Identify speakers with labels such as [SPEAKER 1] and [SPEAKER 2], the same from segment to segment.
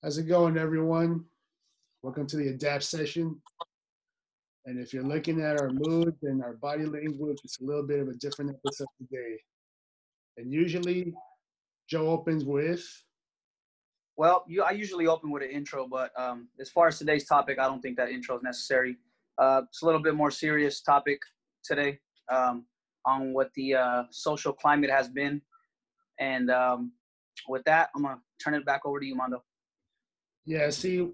[SPEAKER 1] How's it going, everyone? Welcome to the Adapt session. And if you're looking at our mood and our body language, it's a little bit of a different episode today. And usually, Joe opens with.
[SPEAKER 2] Well, you, I usually open with an intro, but um, as far as today's topic, I don't think that intro is necessary. Uh, it's a little bit more serious topic today um, on what the uh, social climate has been. And um, with that, I'm gonna turn it back over to you, Mondo.
[SPEAKER 1] Yeah, see,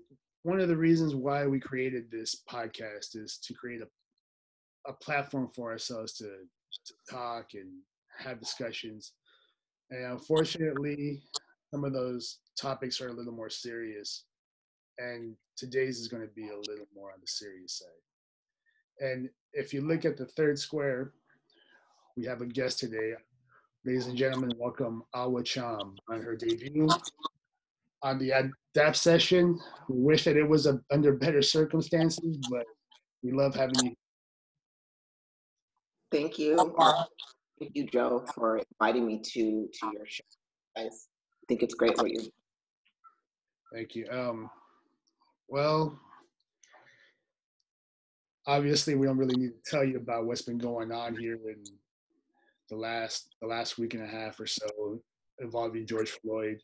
[SPEAKER 1] one of the reasons why we created this podcast is to create a, a platform for ourselves to, to talk and have discussions. And unfortunately, some of those topics are a little more serious. And today's is going to be a little more on the serious side. And if you look at the third square, we have a guest today. Ladies and gentlemen, welcome Awa Thiam on her debut on the Adapt session. We wish that it was a, under better circumstances, but we love having you.
[SPEAKER 3] Thank you. Thank you, Joe, for inviting me to to your show. I think it's great what you're
[SPEAKER 1] Thank you. Um, well, obviously, we don't really need to tell you about what's been going on here in the last the last week and a half or so involving George Floyd.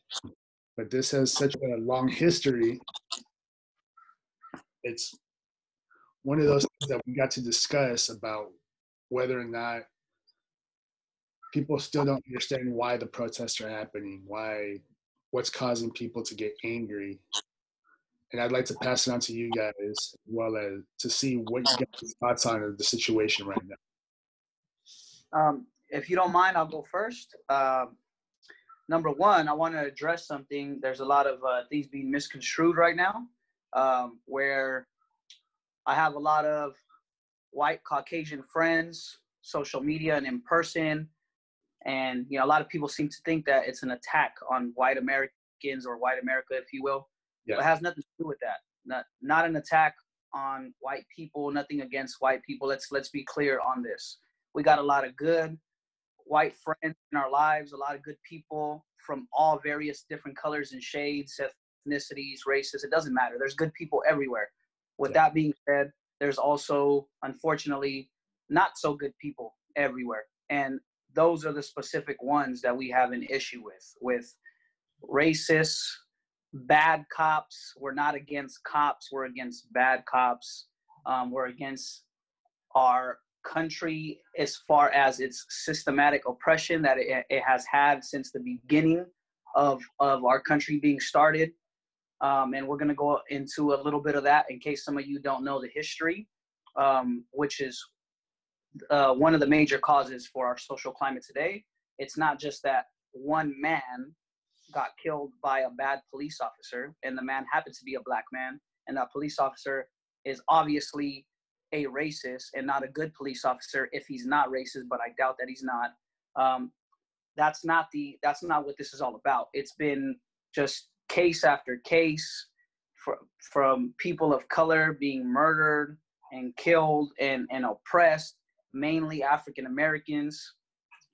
[SPEAKER 1] But this has such a long history. It's one of those things that we got to discuss about whether or not people still don't understand why the protests are happening, why what's causing people to get angry. And I'd like to pass it on to you guys as well as to see what you guys' thoughts on the situation right now.
[SPEAKER 2] Um, if you don't mind, I'll go first. Um, number one, I want to address something. There's a lot of uh, things being misconstrued right now, um, where I have a lot of white Caucasian friends, social media and in person, and you know a lot of people seem to think that it's an attack on white Americans or white America, if you will.
[SPEAKER 1] Yeah.
[SPEAKER 2] But it has nothing to do with that. Not not an attack on white people. Nothing against white people. Let's let's be clear on this. We got a lot of good white friends in our lives, a lot of good people from all various different colors and shades, ethnicities, races. It doesn't matter. There's good people everywhere. With
[SPEAKER 1] Yeah.
[SPEAKER 2] that being said, there's also, unfortunately, not so good people everywhere. And those are the specific ones that we have an issue with, with racists, bad cops. We're not against cops. We're against bad cops. Um, we're against our country as far as its systematic oppression that it, it has had since the beginning of, of our country being started. Um, and we're going to go into a little bit of that in case some of you don't know the history, um, which is uh, one of the major causes for our social climate today. It's not just that one man got killed by a bad police officer, and the man happened to be a black man, and that police officer is obviously a racist and not a good police officer if he's not racist, but I doubt that he's not. Um, that's not the that's not what this is all about. It's been just case after case from from people of color being murdered and killed and, and oppressed, mainly African Americans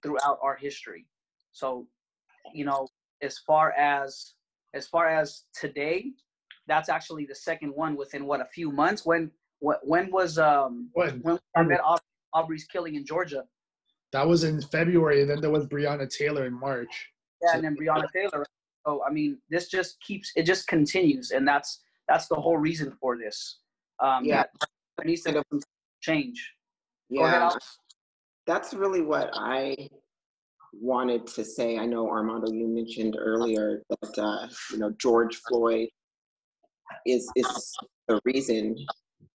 [SPEAKER 2] throughout our history. So, you know, as far as as far as today, that's actually the second one within what a few months. When when was um
[SPEAKER 1] When?
[SPEAKER 2] when I met Aub- Arbery's killing in Georgia?
[SPEAKER 1] That was in February, and then there was Breonna Taylor in March.
[SPEAKER 2] Yeah, and then Breonna Taylor. So I mean, this just keeps it just continues, and that's that's the whole reason for this. Um,
[SPEAKER 3] Yeah.
[SPEAKER 2] there needs to change. Go ahead,
[SPEAKER 3] Yeah, that's really what I wanted to say. I know Armando, you mentioned earlier that uh, you know George Floyd is is the reason,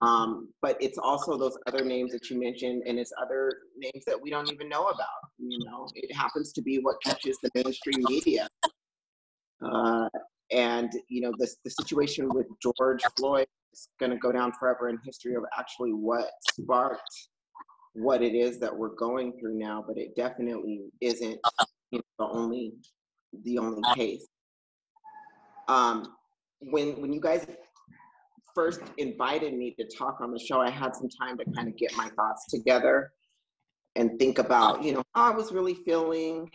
[SPEAKER 3] um, but it's also those other names that you mentioned, and it's other names that we don't even know about. You know, it happens to be what catches the mainstream media. Uh, and you know, the the situation with George Floyd is going to go down forever in history of actually what sparked what it is that we're going through now, but it definitely isn't you know, the only the only case. Um, when when you guys first invited me to talk on the show, I had some time to kind of get my thoughts together and think about you know how I was really feeling,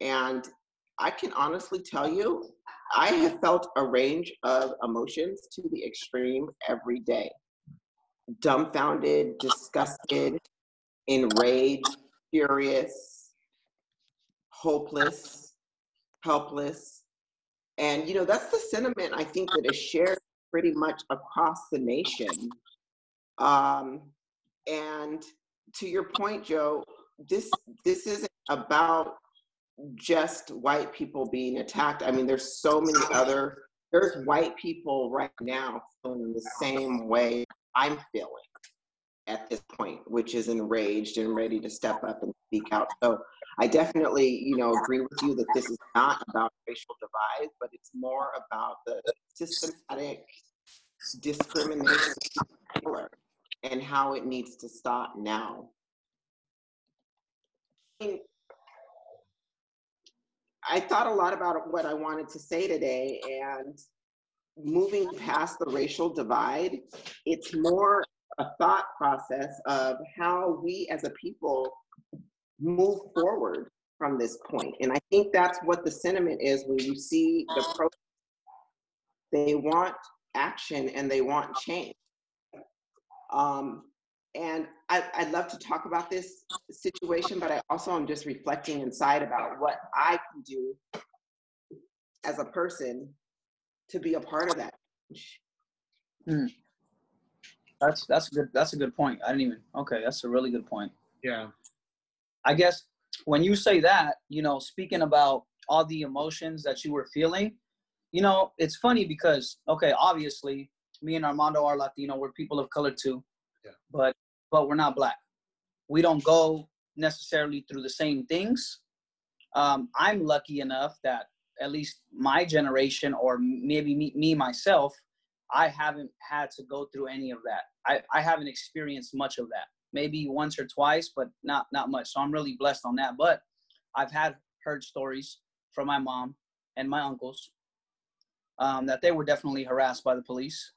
[SPEAKER 3] and I can honestly tell you, I have felt a range of emotions to the extreme every day dumbfounded, disgusted, enraged, furious, hopeless, helpless. And, you know, that's the sentiment I think that is shared pretty much across the nation. Um, and to your point, Joe, this this isn't about just white people being attacked. I mean, there's so many other there's white people right now feeling the same way I'm feeling at this point, which is enraged and ready to step up and speak out. So I definitely, you know, agree with you that this is not about racial divide, but it's more about the systematic discrimination and how it needs to stop now. I thought a lot about what I wanted to say today, and moving past the racial divide, it's more a thought process of how we as a people move forward from this point. And I think that's what the sentiment is when you see the pro. They want action and they want change. Um, and I, I'd love to talk about this situation, but I also am just reflecting inside about what I can do as a person to be a part of that.
[SPEAKER 2] Hmm. That's that's good. That's a good point. I didn't even. Okay, that's a really good point.
[SPEAKER 1] Yeah.
[SPEAKER 2] I guess when you say that, you know, speaking about all the emotions that you were feeling, you know, it's funny because okay, obviously, me and Armando are Latino. We're people of color too.
[SPEAKER 1] Yeah.
[SPEAKER 2] But but we're not black. We don't go necessarily through the same things. Um, I'm lucky enough that at least my generation, or maybe me, me myself, I haven't had to go through any of that. I, I haven't experienced much of that. Maybe once or twice, but not not much. So I'm really blessed on that. But I've had heard stories from my mom and my uncles um, that they were definitely harassed by the police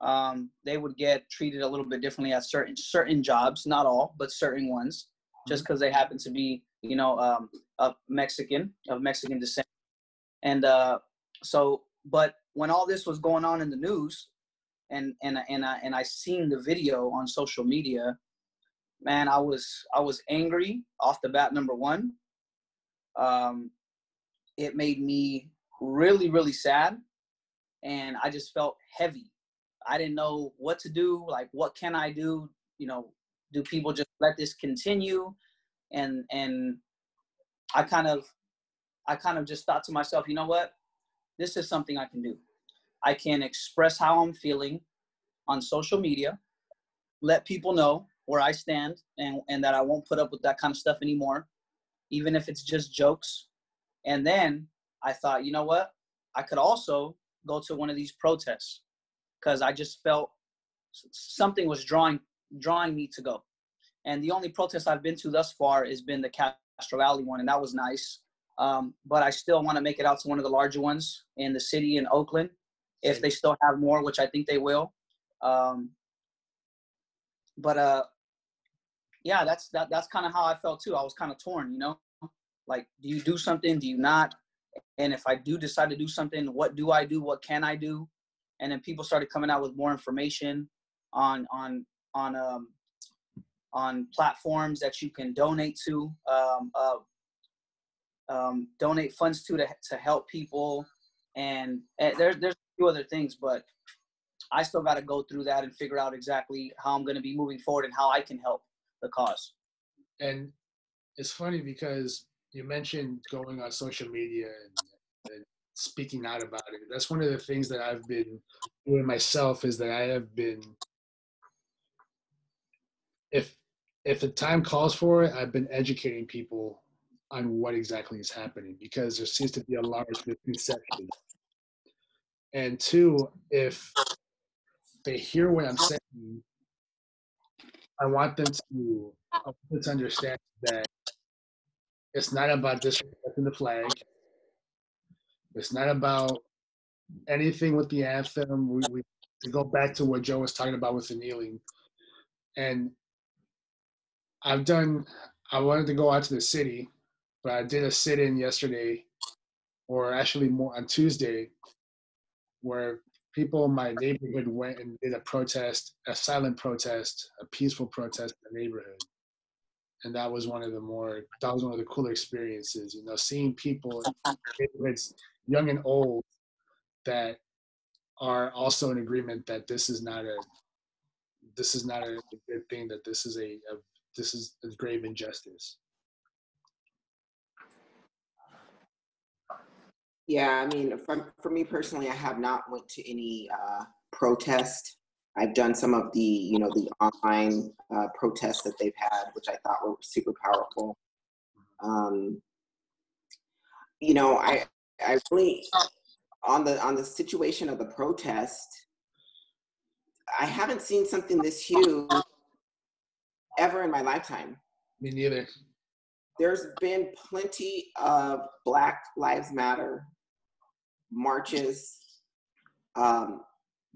[SPEAKER 2] um, they would get treated a little bit differently at certain certain jobs, not all, but certain ones, just because mm-hmm. they happen to be, you know, um, a Mexican of Mexican descent. And uh, so, but when all this was going on in the news, and and and I and I seen the video on social media, man, I was I was angry off the bat. Number one, um, it made me really really sad, and I just felt heavy I didn't know what to do. Like, what can I do? You know, do people just let this continue? And and I kind of, I kind of just thought to myself, you know what? This is something I can do. I can express how I'm feeling on social media, let people know where I stand, and and that I won't put up with that kind of stuff anymore, even if it's just jokes. And then I thought, you know what? I could also go to one of these protests because I just felt something was drawing drawing me to go. And the only protest I've been to thus far has been the Castro Valley one, and that was nice. Um, but I still want to make it out to one of the larger ones in the city in Oakland, if they still have more, which I think they will. Um, but uh, yeah, that's that. That's kind of how I felt too. I was kind of torn, you know. Like, do you do something? Do you not? And if I do decide to do something, what do I do? What can I do? and then people started coming out with more information on on on um, on platforms that you can donate to, um, uh, um, donate funds to, to to help people, and, and there's there's a few other things, but I still got to go through that and figure out exactly how I'm going to be moving forward and how I can help the cause.
[SPEAKER 1] And it's funny because you mentioned going on social media and, and speaking out about it. That's one of the things that I've been doing myself is that I have been if if the time calls for it, I've been educating people on what exactly is happening because there seems to be a large misconception. And two, if they hear what I'm saying, I want them to, to understand that it's not about disrespecting the flag. It's not about anything with the anthem. We, we to go back to what Joe was talking about with the kneeling, and I've done. I wanted to go out to the city, but I did a sit-in yesterday or actually more on Tuesday, where people in my neighborhood went and did a protest, a silent protest, a peaceful protest in the neighborhood. And that was one of the more, that was one of the cooler experiences, you know, seeing people, neighborhoods, young and old, that are also in agreement that this is not a, this is not a good thing, that this is a, a this is a grave injustice.
[SPEAKER 3] Yeah, I mean, for, for me personally, I have not went to any uh, protest. I've done some of the, you know, the online uh, protests that they've had, which I thought were super powerful. Um, you know, I, I really, on the on the situation of the protest, I haven't seen something this huge ever in my lifetime.
[SPEAKER 1] Me neither.
[SPEAKER 3] There's been plenty of Black Lives Matter marches. Um,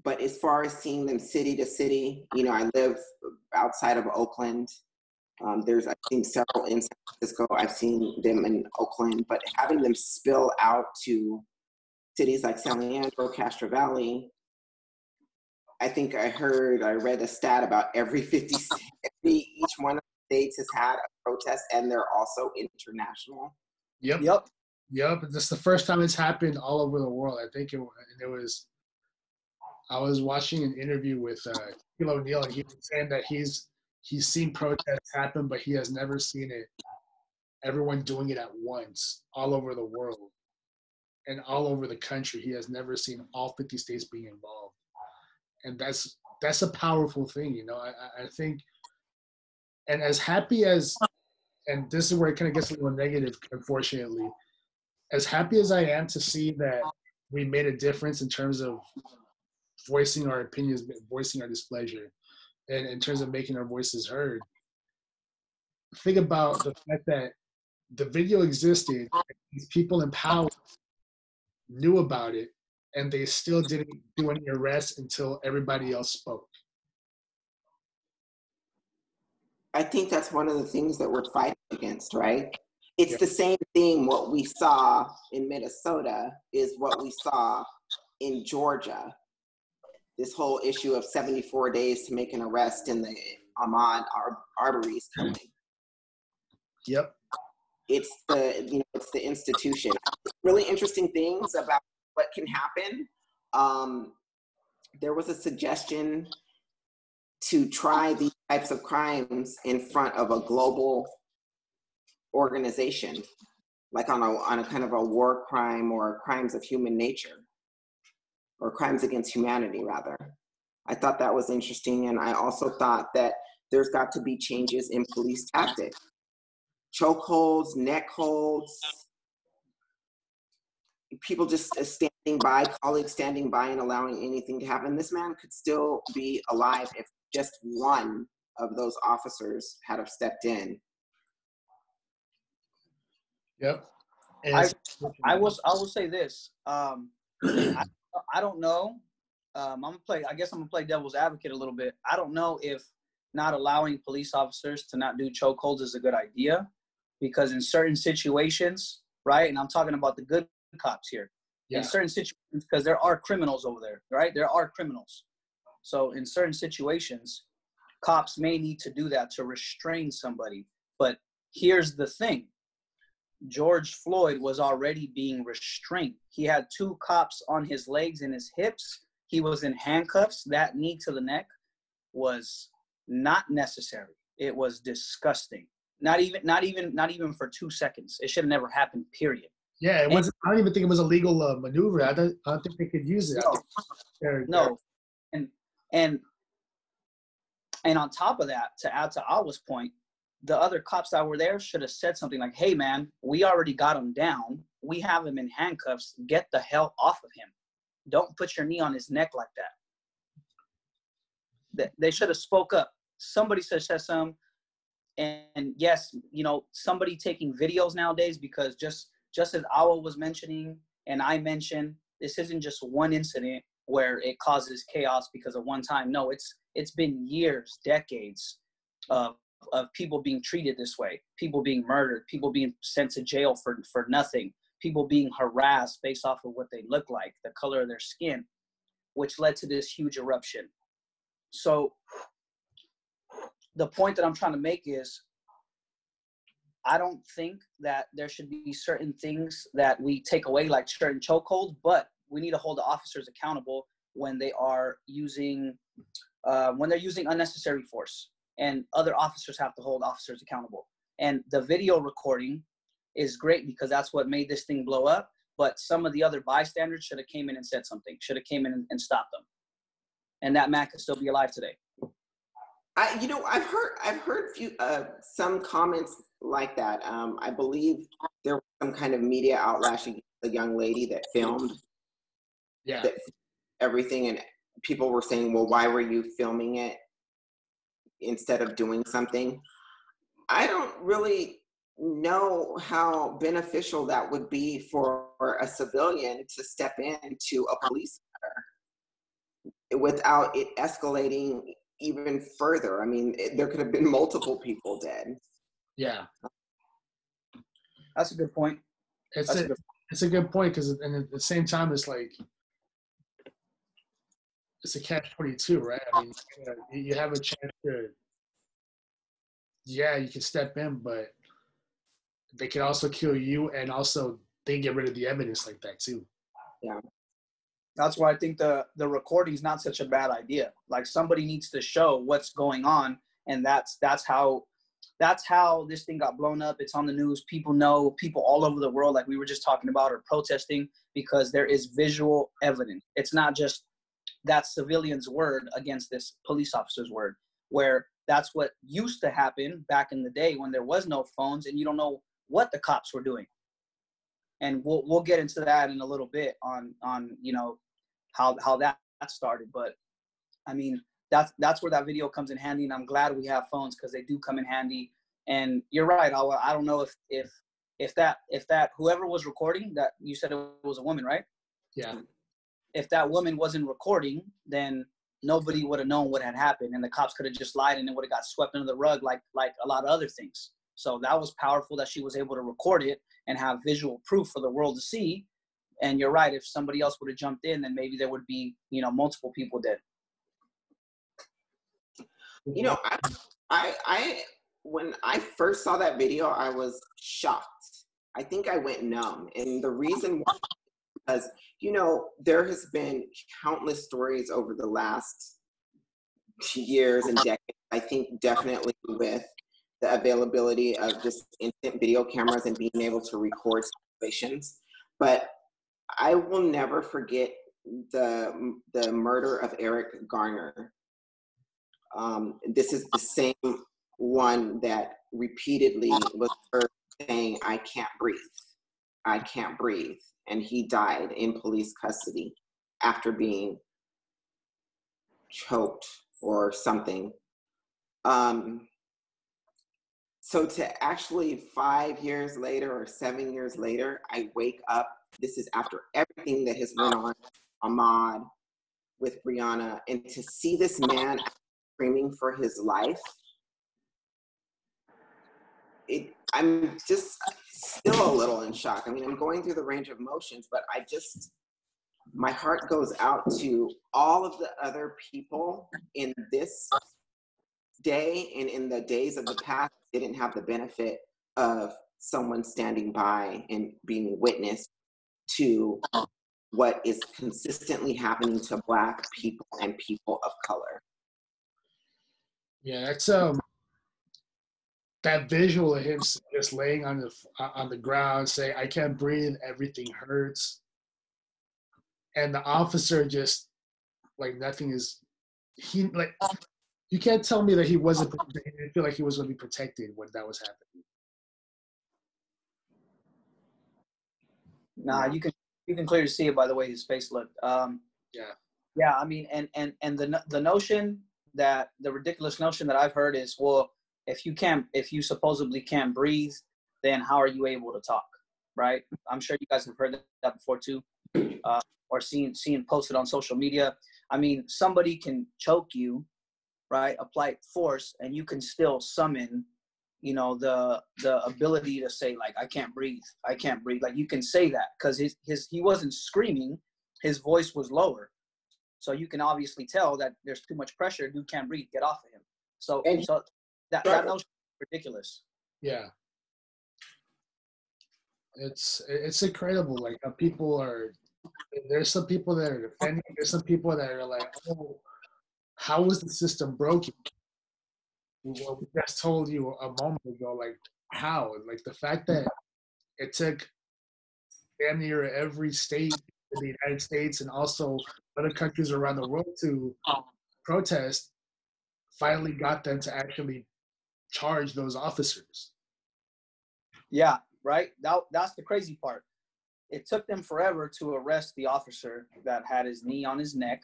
[SPEAKER 3] but as far as seeing them city to city, you know, I live outside of Oakland. Um, there's I've seen several in San Francisco. I've seen them in Oakland, but having them spill out to cities like San Leandro, Castro Valley. I think I heard, I read a stat about every 50, every, each one of the states has had a protest, and they're also international.
[SPEAKER 1] Yep.
[SPEAKER 2] Yep.
[SPEAKER 1] Yep, this is the first time it's happened all over the world. I think it, it was. I was watching an interview with uh, O'Neal, and he was saying that he's he's seen protests happen, but he has never seen it. Everyone doing it at once, all over the world, and all over the country. He has never seen all 50 states being involved, and that's that's a powerful thing, you know. I, I think, and as happy as, and this is where it kind of gets a little negative, unfortunately as happy as I am to see that we made a difference in terms of voicing our opinions, voicing our displeasure, and in terms of making our voices heard, think about the fact that the video existed, these people in power knew about it, and they still didn't do any arrests until everybody else spoke.
[SPEAKER 3] I think that's one of the things that we're fighting against, right? It's yeah. the same thing what we saw in minnesota is what we saw in georgia. This whole issue of 74 days to make an arrest in the ahmaud Ar- arbery's killing
[SPEAKER 1] yep.
[SPEAKER 3] It's the you know it's the institution. Really interesting things about what can happen um, there was a suggestion to try these types of crimes in front of a global organization, like on a, on a kind of a war crime or crimes of human nature, or crimes against humanity, rather. I thought that was interesting, and I also thought that there's got to be changes in police tactics. Chokeholds, neck holds, people just standing by, colleagues standing by and allowing anything to happen. This man could still be alive if just one of those officers had have stepped in
[SPEAKER 1] Yep.
[SPEAKER 2] I, I was I will say this. Um, I, I don't know. Um, I'm gonna play. I guess I'm gonna play devil's advocate a little bit. I don't know if not allowing police officers to not do chokeholds is a good idea, because in certain situations, right? And I'm talking about the good cops here. Yeah. In certain situations, because there are criminals over there, right? There are criminals. So in certain situations, cops may need to do that to restrain somebody. But here's the thing: George Floyd was already being restrained. He had two cops on his legs and his hips. He was in handcuffs. That knee to the neck was not necessary. It was disgusting. Not even, not even, not even for two seconds. It should have never happened. Period.
[SPEAKER 1] Yeah, it was. I don't even think it was a legal uh, maneuver. I don't, I don't think they could use it.
[SPEAKER 2] No, no, and and and on top of that, to add to Awa's point, the other cops that were there should have said something like, hey, man, we already got him down. We have him in handcuffs. Get the hell off of him. Don't put your knee on his neck like that. They should have spoke up. Somebody should have said some. And yes, you know, somebody taking videos nowadays because just just as Awa was mentioning and I mentioned, this isn't just one incident where it causes chaos because of one time. No, it's it's been years, decades of of people being treated this way, people being murdered, people being sent to jail for, for nothing, people being harassed based off of what they look like, the color of their skin, which led to this huge eruption. So the point that I'm trying to make is I don't think that there should be certain things that we take away, like certain chokeholds, but we need to hold the officers accountable when they are using uh, when they're using unnecessary force, and other officers have to hold officers accountable. And the video recording is great because that's what made this thing blow up. But some of the other bystanders should have came in and said something, should have came in and, and stopped them, and that man could still be alive today.
[SPEAKER 3] I, you know, I've heard I've heard few uh, some comments like that. Um, I believe there was some kind of media outlash against a young lady that filmed
[SPEAKER 1] Yeah.
[SPEAKER 3] that everything, and people were saying, "Well, why were you filming it instead of doing something?" I don't really know how beneficial that would be for a civilian to step into a police matter without it escalating even further. I mean, it, there could have been multiple people dead.
[SPEAKER 1] Yeah.
[SPEAKER 2] That's a good point.
[SPEAKER 1] It's
[SPEAKER 2] That's a
[SPEAKER 1] a,
[SPEAKER 2] good
[SPEAKER 1] it's a good point because and at the same time it's like it's a catch 22 right i mean you you have a chance to yeah you can step in but they can also kill you and also they get rid of the evidence like that too Yeah,
[SPEAKER 2] That's why I think the the recording is not such a bad idea. Like somebody needs to show what's going on, and that's that's how that's how this thing got blown up. It's on the news. People know. People all over the world, like we were just talking about, are protesting because there is visual evidence. It's not just that civilian's word against this police officer's word. Where that's what used to happen back in the day when there was no phones and you don't know what the cops were doing. And we'll we'll get into that in a little bit on on you know how how that, started. But I mean, that's that's where that video comes in handy, and I'm glad we have phones because they do come in handy. And you're right. I, I don't know if if if that if that whoever was recording that you said it was a woman, right?
[SPEAKER 1] yeah
[SPEAKER 2] If that woman wasn't recording, then nobody would have known what had happened, and the cops could have just lied, and it would have got swept under the rug like like a lot of other things. So that was powerful that she was able to record it and have visual proof for the world to see. And you're right. If somebody else would have jumped in, then maybe there would be, you know, multiple people dead.
[SPEAKER 3] You know, I, I, I, when I first saw that video, I was shocked. I think I went numb, and the reason why, because you know, there has been countless stories over the last years and decades. I think definitely with the availability of just instant video cameras and being able to record situations, but I will never forget the the murder of Eric Garner. Um, this is the same one that repeatedly was heard saying, "I can't breathe, I can't breathe," and he died in police custody after being choked or something. Um, so to actually five years later or seven years later, I wake up. This is after everything that has went on, Ahmaud, with Breonna, and to see this man screaming for his life, it. I'm just still a little in shock. I mean, I'm going through the range of emotions, but I just my heart goes out to all of the other people in this day and in the days of the past didn't have the benefit of someone standing by and being witness to what is consistently happening to black people and people of color
[SPEAKER 1] yeah that's um that visual of him just laying on the on the ground say i can't breathe everything hurts and the officer just like nothing is he like you can't tell me that he wasn't he didn't feel like he was going to be protected when that was happening
[SPEAKER 2] Nah, you can you can clearly see it by the way his face looked. Um,
[SPEAKER 1] Yeah.
[SPEAKER 2] Yeah, I mean, and and and the the notion that the ridiculous notion that I've heard is, well, if you can't, if you supposedly can't breathe, then how are you able to talk, right? I'm sure you guys have heard that before too, uh, or seen seen posted on social media. I mean, somebody can choke you, right? Apply force, and you can still summon you know the the ability to say like i can't breathe i can't breathe like you can say that because his his he wasn't screaming his voice was lower so you can obviously tell that there's too much pressure dude can't breathe get off of him so
[SPEAKER 3] And-
[SPEAKER 2] so that that ridiculous
[SPEAKER 1] Yeah. It's it's incredible. Like how people are. There's some people that are defending. There's some people that are like, "Oh, how was the system broken?" Well, we just told you a moment ago, like how, like the fact that it took damn near every state in the United States and also other countries around the world to protest, finally got them to actually charge those officers.
[SPEAKER 2] Yeah, right. That that's the crazy part. It took them forever to arrest the officer that had his knee on his neck.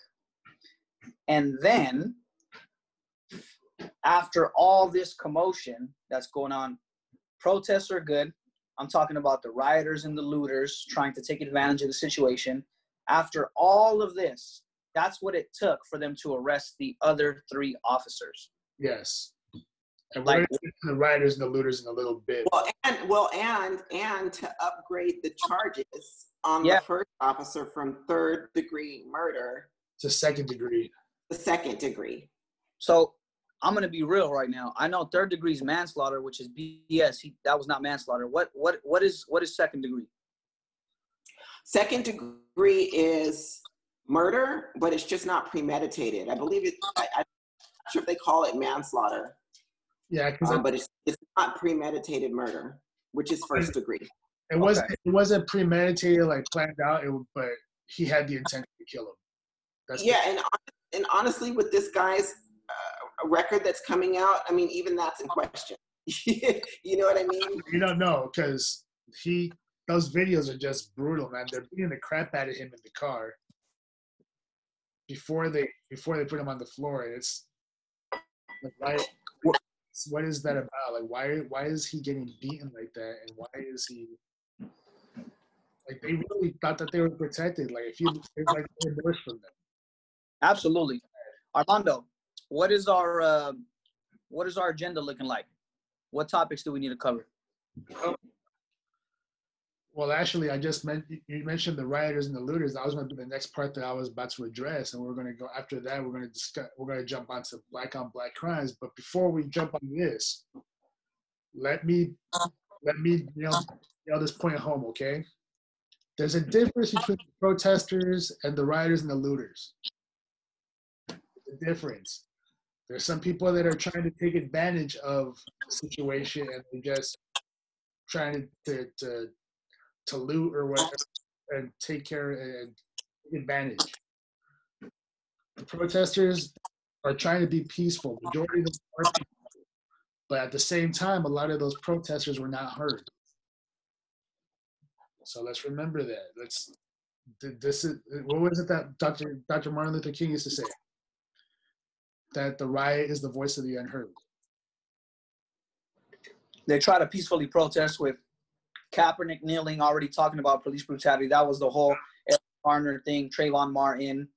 [SPEAKER 2] And then after all this commotion that's going on, protests are good. I'm talking about the rioters and the looters trying to take advantage of the situation. After all of this, that's what it took for them to arrest the other three officers.
[SPEAKER 1] Yes. And
[SPEAKER 2] Like-
[SPEAKER 1] we're gonna get to the riders and the looters in a little bit.
[SPEAKER 3] Well, and well, and and to upgrade the charges on
[SPEAKER 2] Yeah.
[SPEAKER 3] the first officer from third degree murder
[SPEAKER 1] to second degree.
[SPEAKER 3] to second degree.
[SPEAKER 2] So I'm gonna be real right now. I know third degree is manslaughter, which is BS. He, that was not manslaughter. What what what is what is second degree?
[SPEAKER 3] Second degree is murder, but it's just not premeditated. I believe it. I, I'm not sure if they call it manslaughter,
[SPEAKER 1] Yeah,
[SPEAKER 3] um, but it's it's not premeditated murder, which is first degree.
[SPEAKER 1] it wasn't
[SPEAKER 2] okay.
[SPEAKER 1] it wasn't premeditated, like planned out. It, but he had the intention to kill him. That's the-
[SPEAKER 3] Yeah, and and honestly, with this guy's uh, record that's coming out, I mean, even that's in question. you know what I mean?
[SPEAKER 1] you don't know because he those videos are just brutal, man. They're beating the crap out of him in the car before they before they put him on the floor. It's like what, what is that about? Like why why is he getting beaten like that? And why is he like they really thought that they were protected? Like if you it's like they're worse from them.
[SPEAKER 2] Absolutely, Armando. What is our uh, what is our agenda looking like? What topics do we need to cover?
[SPEAKER 1] Well, actually, I just meant you mentioned the rioters and the looters. That was going to be the next part that I was about to address, and we're going to go after that. We're going to discuss. We're going to jump onto black on black crimes. But before we jump on this, let me let me nail, nail this point home, okay? There's a difference between the protesters and the rioters and the looters. A difference. There's some people that are trying to take advantage of the situation and they're just trying to, to, to to loot or whatever and take care and advantage. The protesters are trying to be peaceful. Majority of them are peaceful. But at the same time, a lot of those protesters were not heard. So let's remember that. Let's this is what was it that Dr. Dr. Martin Luther King used to say? That the riot is the voice of the unheard.
[SPEAKER 2] They try to peacefully protest with Kaepernick kneeling, already talking about police brutality. That was the whole Eric Garner thing, Trayvon Martin,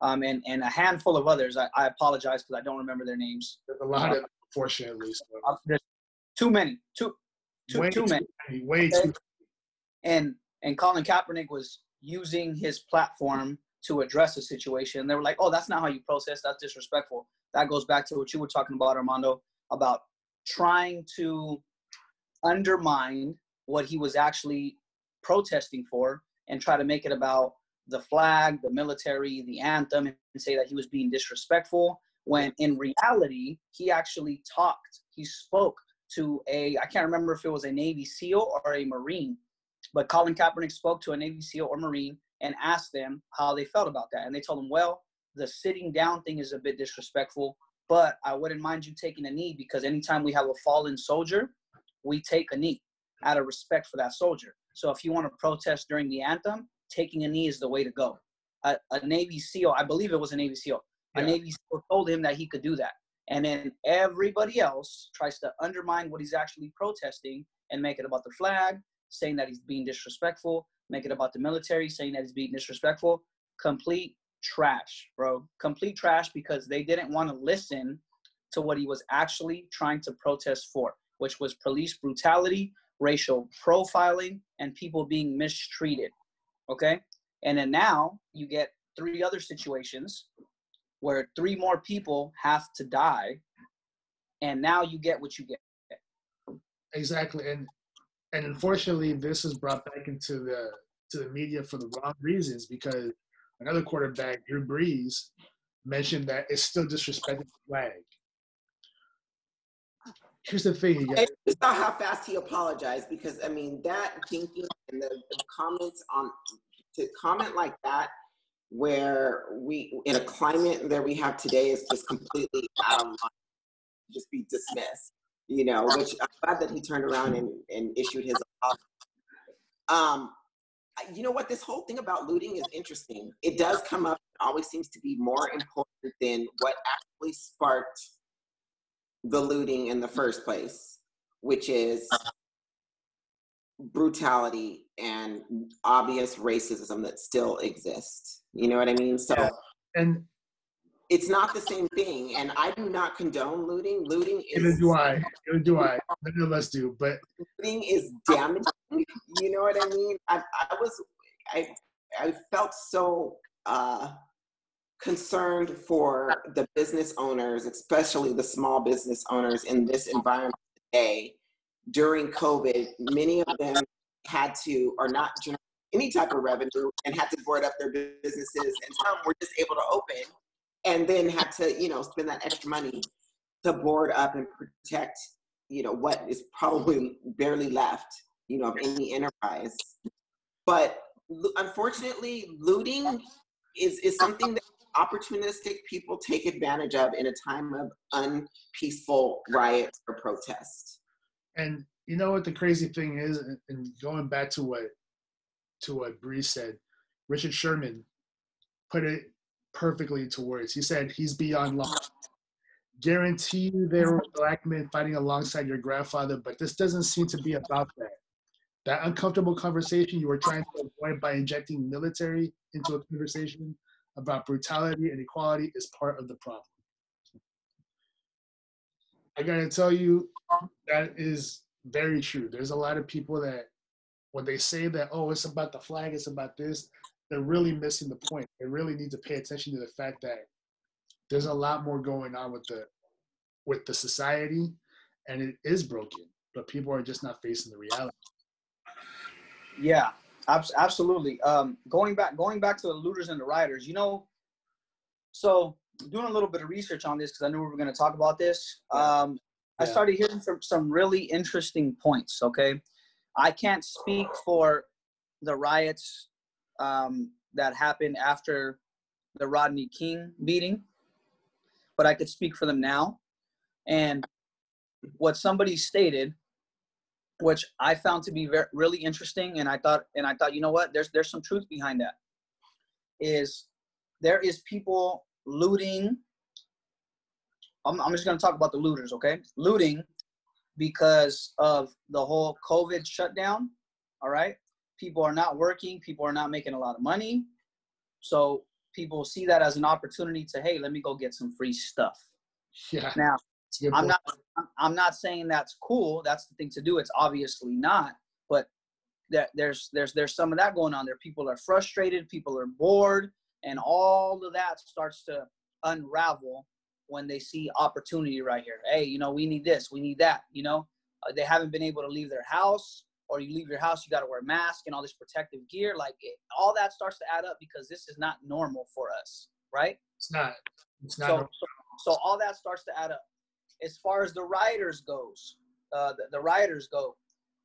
[SPEAKER 2] um, and and a handful of others. I, I apologize because I don't remember their names.
[SPEAKER 1] There's a lot of them, unfortunately. So
[SPEAKER 2] Uh, There's too many, too too
[SPEAKER 1] way
[SPEAKER 2] too many.
[SPEAKER 1] many, way
[SPEAKER 2] Okay.
[SPEAKER 1] too
[SPEAKER 2] and and Colin Kaepernick was using his platform to address the situation. They were like, "Oh, that's not how you process. That's disrespectful." That goes back to what you were talking about, Armando, about trying to undermine what he was actually protesting for and try to make it about the flag, the military, the anthem, and say that he was being disrespectful. When in reality, he actually talked. He spoke to a I can't remember if it was a Navy SEAL or a Marine but Colin Kaepernick spoke to a Navy SEAL or Marine and asked them how they felt about that. And they told him, well, the sitting down thing is a bit disrespectful, but I wouldn't mind you taking a knee because anytime we have a fallen soldier, we take a knee out of respect for that soldier. So if you want to protest during the anthem, taking a knee is the way to go. A, a Navy SEAL, I believe it was a Navy SEAL, a Navy SEAL told him that he could do that. And then everybody else tries to undermine what he's actually protesting and make it about the flag, saying that he's being disrespectful, make it about the military, saying that he's being disrespectful. Complete trash, bro. Complete trash because they didn't want to listen to what he was actually trying to protest for, which was police brutality, racial profiling, and people being mistreated. Okay. And then now you get three other situations where three more people have to die. And now you get what you get.
[SPEAKER 1] Exactly. And and unfortunately this is brought back into the to the media for the wrong reasons because another quarterback, Drew Brees, mentioned that it's still disrespecting the flag. Here's the thing, you.
[SPEAKER 3] It's not how fast he apologized because I mean that thinking and the, the comments on to comment like that where we in a climate that we have today is just completely out of line, just be dismissed. You know, which I'm glad that he turned around and, and issued his apology. Um, you know what? This whole thing about looting is interesting. It does come up. It always seems to be more important than what actually sparked the looting in the first place, which is brutality and obvious racism that still exists. You know what I mean? So,
[SPEAKER 1] Yeah. And
[SPEAKER 3] it's not the same thing. And I do not condone looting. Looting
[SPEAKER 1] neither
[SPEAKER 3] is
[SPEAKER 1] do I. Neither do I. None of us do. But
[SPEAKER 3] looting is damaging. You know what I mean? I, I was, I, I felt so uh, concerned for the business owners, especially the small business owners in this environment today. During COVID, many of them had to, or not generate any type of revenue, and had to board up their businesses, and some were just able to open, and then had to, you know, spend that extra money to board up and protect, you know, what is probably barely left, you know, of any enterprise. But unfortunately, looting is is something that opportunistic people take advantage of in a time of unpeaceful riots or protest.
[SPEAKER 1] and you know what the crazy thing is, and- and going back to what to what Brees said, Richard Sherman put it perfectly to words. He said he's beyond law. Guarantee you there were black men fighting alongside your grandfather, but this doesn't seem to be about that. That uncomfortable conversation you were trying to avoid by injecting military into a conversation about brutality and equality is part of the problem. I gotta tell you, that is very true. There's a lot of people that when they say that, oh, it's about the flag, it's about this, they're really missing the point. They really need to pay attention to the fact that there's a lot more going on with the with the society and it is broken, but people are just not facing the reality.
[SPEAKER 2] Yeah, absolutely. Um, going back, going back to the looters and the rioters, you know, so doing a little bit of research on this because I knew we were going to talk about this. Um, I started hearing some some really interesting points. Okay, I can't speak for the riots um, that happened after the Rodney King beating, but I could speak for them now. And what somebody stated which I found to be very really interesting, and I thought and I thought, you know what, there's there's some truth behind that. Is there is people looting. I'm, I'm just gonna talk about the looters, okay? Looting because of the whole COVID shutdown. All right, people are not working, people are not making a lot of money, so people see that as an opportunity to, hey, let me go get some free stuff.
[SPEAKER 1] Yeah.
[SPEAKER 2] Now,
[SPEAKER 1] it's a good
[SPEAKER 2] I'm not I'm- I'm not saying that's cool. That's the thing to do. It's obviously not. But there, there's there's there's some of that going on there. People are frustrated. People are bored, and all of that starts to unravel when they see opportunity right here. Hey, you know, we need this. We need that. You know, uh, they haven't been able to leave their house, or you leave your house, you got to wear a mask and all this protective gear. Like it, all that starts to add up because this is not normal for us, right?
[SPEAKER 1] It's not. It's not.
[SPEAKER 2] so, so, so all that starts to add up. As far as the rioters goes, uh, the, the rioters go,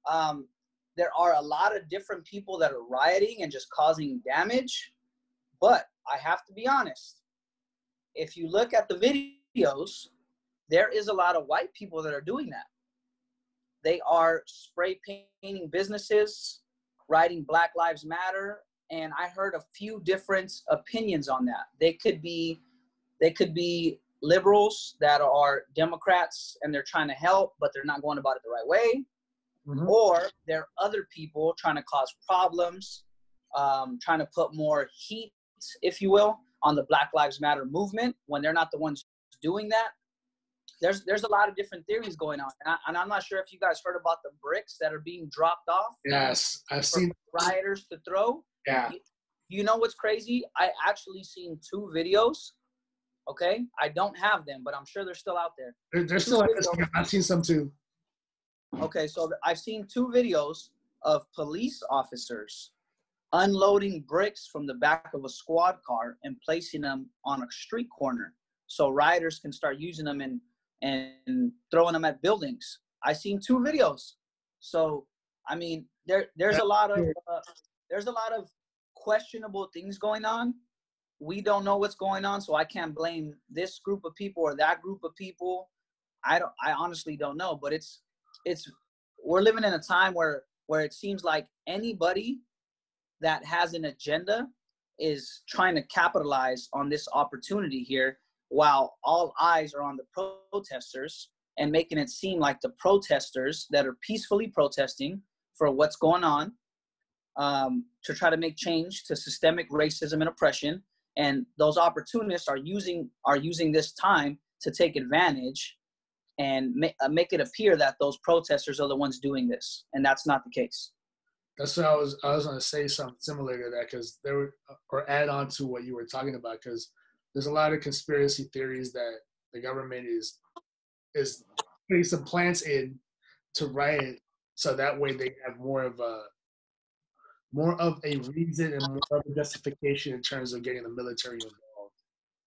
[SPEAKER 2] um, there are a lot of different people that are rioting and just causing damage. But I have to be honest. If you look at the videos, there is a lot of white people that are doing that. They are spray painting businesses, writing Black Lives Matter, and I heard a few different opinions on that. They could be they could be liberals that are Democrats and they're trying to help, but they're not going about it the right way.
[SPEAKER 1] Mhm.
[SPEAKER 2] Or there are other people trying to cause problems, um, trying to put more heat, if you will, on the Black Lives Matter movement when they're not the ones doing that. there's there's a lot of different theories going on, and, I, am not sure if you guys heard about the bricks that are being dropped off.
[SPEAKER 1] Yes, I've seen
[SPEAKER 2] rioters to throw.
[SPEAKER 1] Yeah.
[SPEAKER 2] You, you know what's crazy? I actually seen two videos. Okay, I don't have them, but I'm sure they're still out there.
[SPEAKER 1] They're, they're still out there. I've seen some too.
[SPEAKER 2] Okay, so I've seen two videos of police officers unloading bricks from the back of a squad car and placing them on a street corner so riders can start using them and and throwing them at buildings. I've seen two videos. So I mean, there there's a lot of uh, there's a lot of questionable things going on. We don't know what's going on, so I can't blame this group of people or that group of people. I don't I honestly don't know, but it's it's we're living in a time where where it seems like anybody that has an agenda is trying to capitalize on this opportunity here while all eyes are on the protesters and making it seem like the protesters that are peacefully protesting for what's going on um, to try to make change to systemic racism and oppression and those opportunists are using are using this time to take advantage and ma- uh, make it appear that those protesters are the ones doing this and that's not the case.
[SPEAKER 1] That's what I was I was gonna say something similar to that because there were or add on to what you were talking about because there's a lot of conspiracy theories that the government is is putting some plants in to riot so that way they have more of a more of a reason and more of a justification in terms of getting the military involved.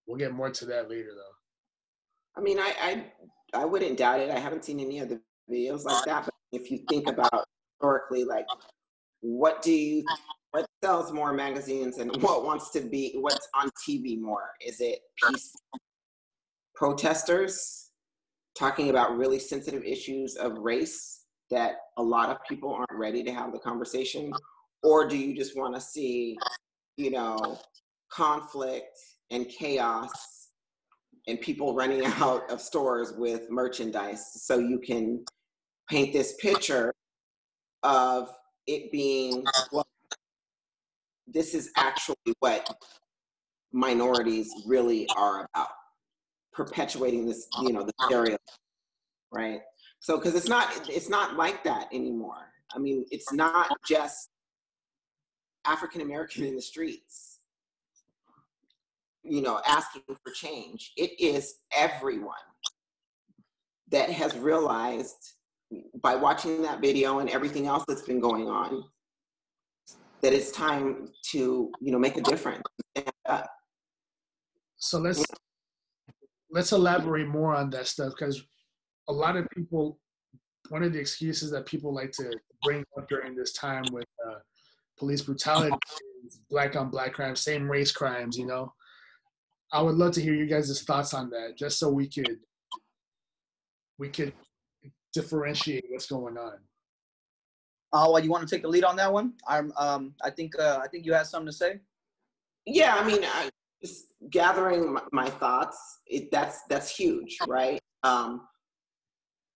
[SPEAKER 1] We'll get more to that later though.
[SPEAKER 3] I mean I I, I wouldn't doubt it. I haven't seen any of the videos like that, but if you think about historically like what do you what sells more magazines and what wants to be what's on TV more? Is it protesters talking about really sensitive issues of race that a lot of people aren't ready to have the conversation? Or do you just want to see, you know, conflict and chaos and people running out of stores with merchandise so you can paint this picture of it being well, this is actually what minorities really are about perpetuating this you know the stereotype right? So because it's not it's not like that anymore. I mean it's not just african american in the streets you know asking for change. It is everyone that has realized by watching that video and everything else that's been going on that it's time to you know make a difference.
[SPEAKER 1] So let's let's elaborate more on that stuff because a lot of people one of the excuses that people like to bring up during this time with uh, police brutality black on black crimes same race crimes you know i would love to hear you guys' thoughts on that just so we could we could differentiate what's going on.
[SPEAKER 2] Oh, well, you want to take the lead on that one? I'm, um, I think, uh, I think you had something to say.
[SPEAKER 3] Yeah, I mean, I, gathering my, my, thoughts. It, that's that's huge, right? Um,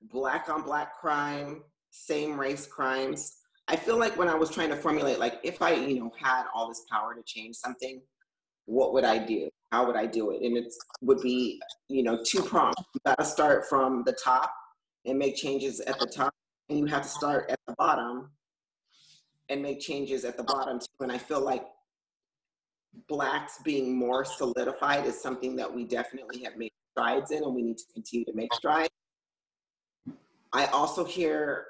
[SPEAKER 3] black on black crime, same race crimes. I feel like when I was trying to formulate, like, if I, you know, had all this power to change something, what would I do? How would I do it? And it would be, you know, two pronged. You got to start from the top and make changes at the top, and you have to start at the bottom and make changes at the bottom too. And I feel like blacks being more solidified is something that we definitely have made strides in, and we need to continue to make strides. I also hear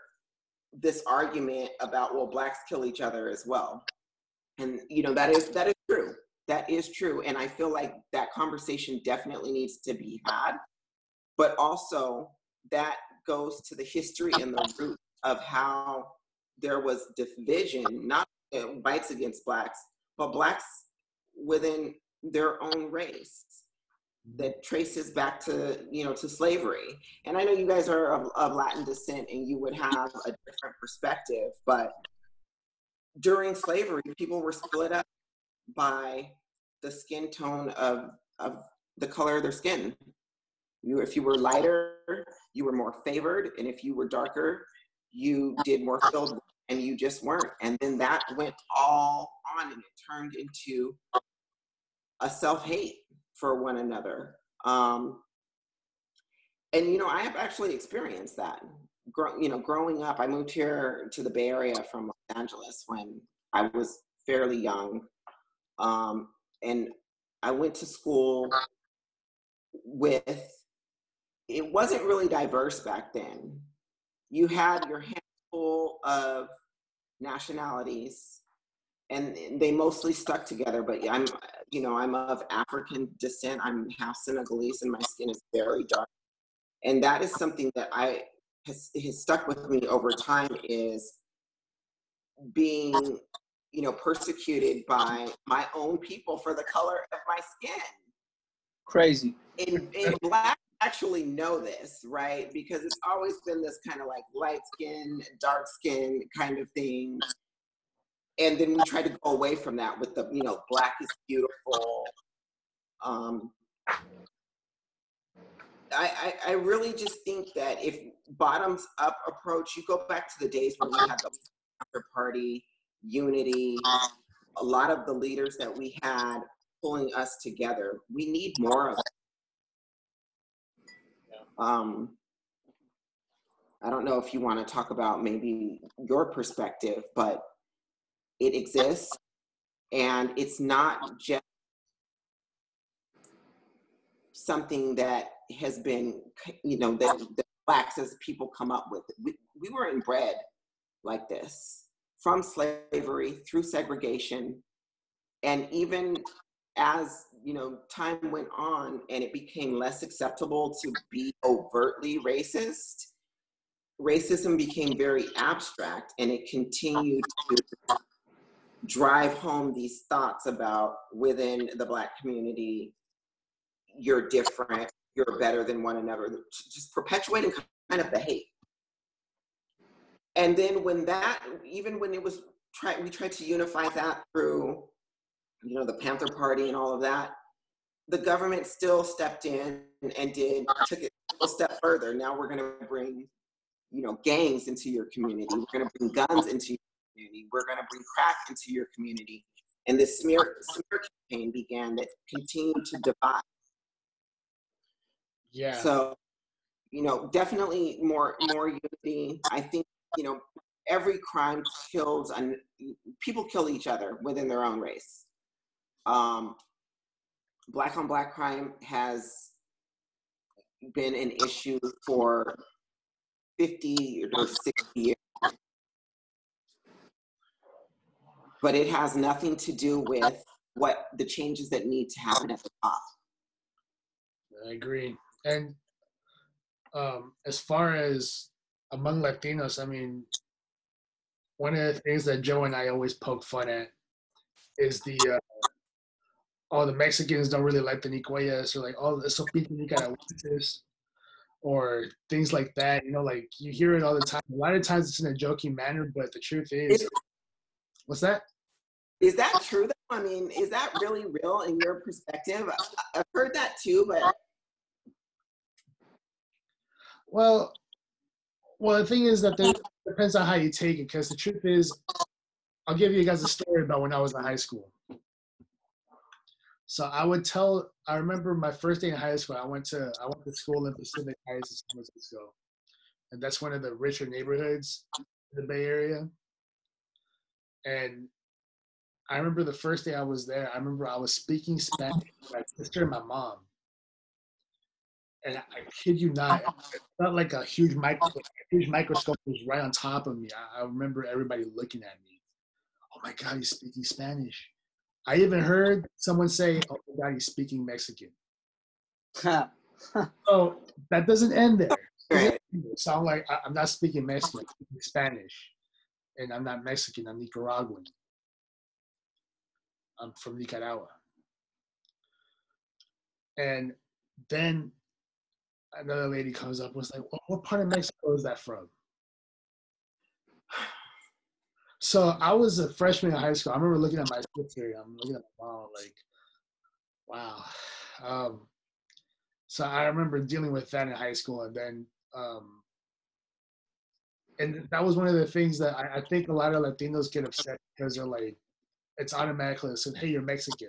[SPEAKER 3] this argument about well, blacks kill each other as well, and you know that is that is true. That is true, and I feel like that conversation definitely needs to be had. But also, that goes to the history and the root of how there was division, not uh, whites against blacks, but blacks within their own race that traces back to you know to slavery. And i know you guys are of, of, latin descent and you would have a different perspective but during slavery people were split up by the skin tone of of the color of their skin. You, if you were lighter, you were more favored, and if you were darker, you did more filled, and you just weren't. And then that went all on, and it turned into a self hate for one another. Um, and you know, I have actually experienced that. Grow, you know, growing up, I moved here to the Bay Area from Los Angeles when I was fairly young, um, and I went to school with. It wasn't really diverse back then. You had your handful of nationalities, and they mostly stuck together. But I'm, you know, I'm of African descent. I'm half Senegalese, and my skin is very dark. And that is something that I has, has stuck with me over time is being you know persecuted by my own people for the color of my skin.
[SPEAKER 2] Crazy.
[SPEAKER 3] In, in black actually know this right? Because it's always been this kind of like light skin dark skin kind of thing and then we try to go away from that with the you know black is beautiful um I, I, I really just think that if bottoms up approach, you go back to the days when we had the after party, unity, a lot of the leaders that we had pulling us together. We need more of it. Um, I don't know if you want to talk about maybe your perspective, but it exists and it's not just something that has been, you know, that, that blacks as people come up with. We, we weren't bred like this from slavery through segregation. And even as, you know, time went on and it became less acceptable to be overtly racist, racism became very abstract and it continued to drive home these thoughts about within the black community you're different you're better than one another, just perpetuating kind of the hate. And then when that, even when it was try, we tried to unify that through, you know, the Panther Party and all of that. The government still stepped in and did took it a step further. Now we're going to bring, you know, gangs into your community. We're going to bring guns into community. We're going to bring crack into your community. And this smear, smear campaign began that continued to divide
[SPEAKER 1] yeah.
[SPEAKER 3] So, you know, definitely more more unity. I think you know every crime kills and people kill each other within their own race. Um, black on black crime has been an issue for 50 or 60 years. But it has nothing to do with what the changes that need to happen at the top.
[SPEAKER 1] I agree and um, as far as among Latinos, I mean, one of the things that Joe and I always poke fun at is the uh, oh the Mexicans don't really like the Nicoyas or like oh the Sopita or things like that. You know, like you hear it all the time. A lot of times it's in a joking manner, but the truth is, what's that?
[SPEAKER 3] Is that true? Though? I mean, is that really real in your perspective? I've heard that too, but
[SPEAKER 1] well, well, the thing is that there depends on how you take it. Because the truth is, I'll give you guys a story about when I was in high school. So I would tell. I remember my first day in high school. I went to I went to school in Pacific Heights in San Francisco, and that's one of the richer neighborhoods in the Bay Area. And I remember the first day I was there. I remember I was speaking Spanish with my sister and my mom and I, kid you not, it felt like a huge micro, a huge microscope was right on top of me. I, I, remember everybody looking at me. Oh my God, he's speaking Spanish. I even heard someone say, "Oh my God, he's speaking Mexican." so that doesn't end there. So I'm like, I, am not speaking Mexican, I'm speaking Spanish, and I'm not Mexican. I'm Nicaraguan. I'm from Nicaragua. And then another lady comes up and was like, well, what part of Mexico is that from? So I was a freshman in high school. I remember looking at my sister. I'm looking at my mom like, wow. Um, so I remember dealing with that in high school, and then, um, and that was one of the things that I, I think a lot of Latinos get upset because they're like, it's automatically said, hey, you're Mexican.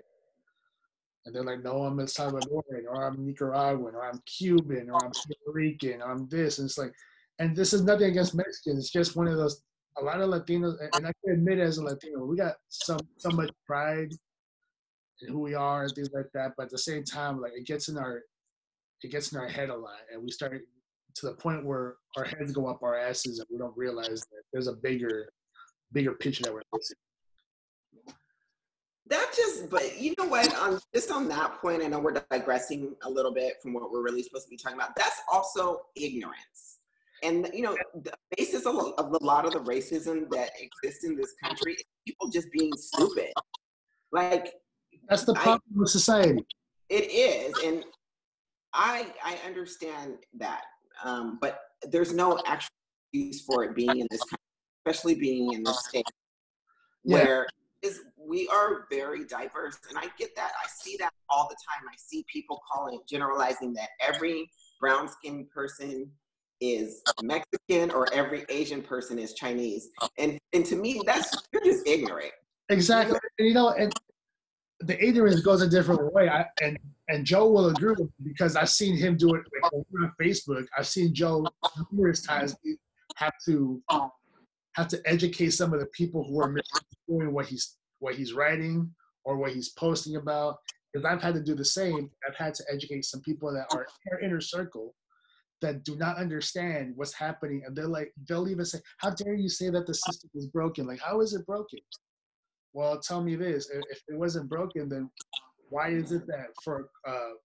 [SPEAKER 1] And they're like, no, I'm El Salvadorian, or I'm Nicaraguan, or I'm Cuban, or I'm Puerto Rican, or I'm this. And it's like, and this is nothing against Mexicans. It's just one of those. A lot of Latinos, and I can admit as a Latino, we got some so much pride in who we are and things like that. But at the same time, like it gets in our, it gets in our head a lot, and we start to the point where our heads go up our asses, and we don't realize that there's a bigger, bigger picture that we're missing.
[SPEAKER 3] That just, but you know what? On just on that point, I know we're digressing a little bit from what we're really supposed to be talking about. That's also ignorance. And you know, the basis of, of a lot of the racism that exists in this country is people just being stupid. Like
[SPEAKER 1] that's the problem I, with society.
[SPEAKER 3] It is, and I I understand that, um, but there's no actual use for it being in this country, especially being in this state yeah. where is we are very diverse, and I get that. I see that all the time. I see people calling generalizing that every brown skinned person is Mexican or every Asian person is Chinese. And and to me, that's you're just ignorant.
[SPEAKER 1] Exactly. You know, and the ignorance goes a different way. I, and and Joe will agree because I've seen him do it on Facebook. I've seen Joe numerous times have to have to educate some of the people who are doing what he's what he's writing or what he's posting about. Because I've had to do the same. I've had to educate some people that are in inner circle that do not understand what's happening, and they're like, they'll even say, "How dare you say that the system is broken? Like, how is it broken?" Well, tell me this: if it wasn't broken, then why is it that for uh,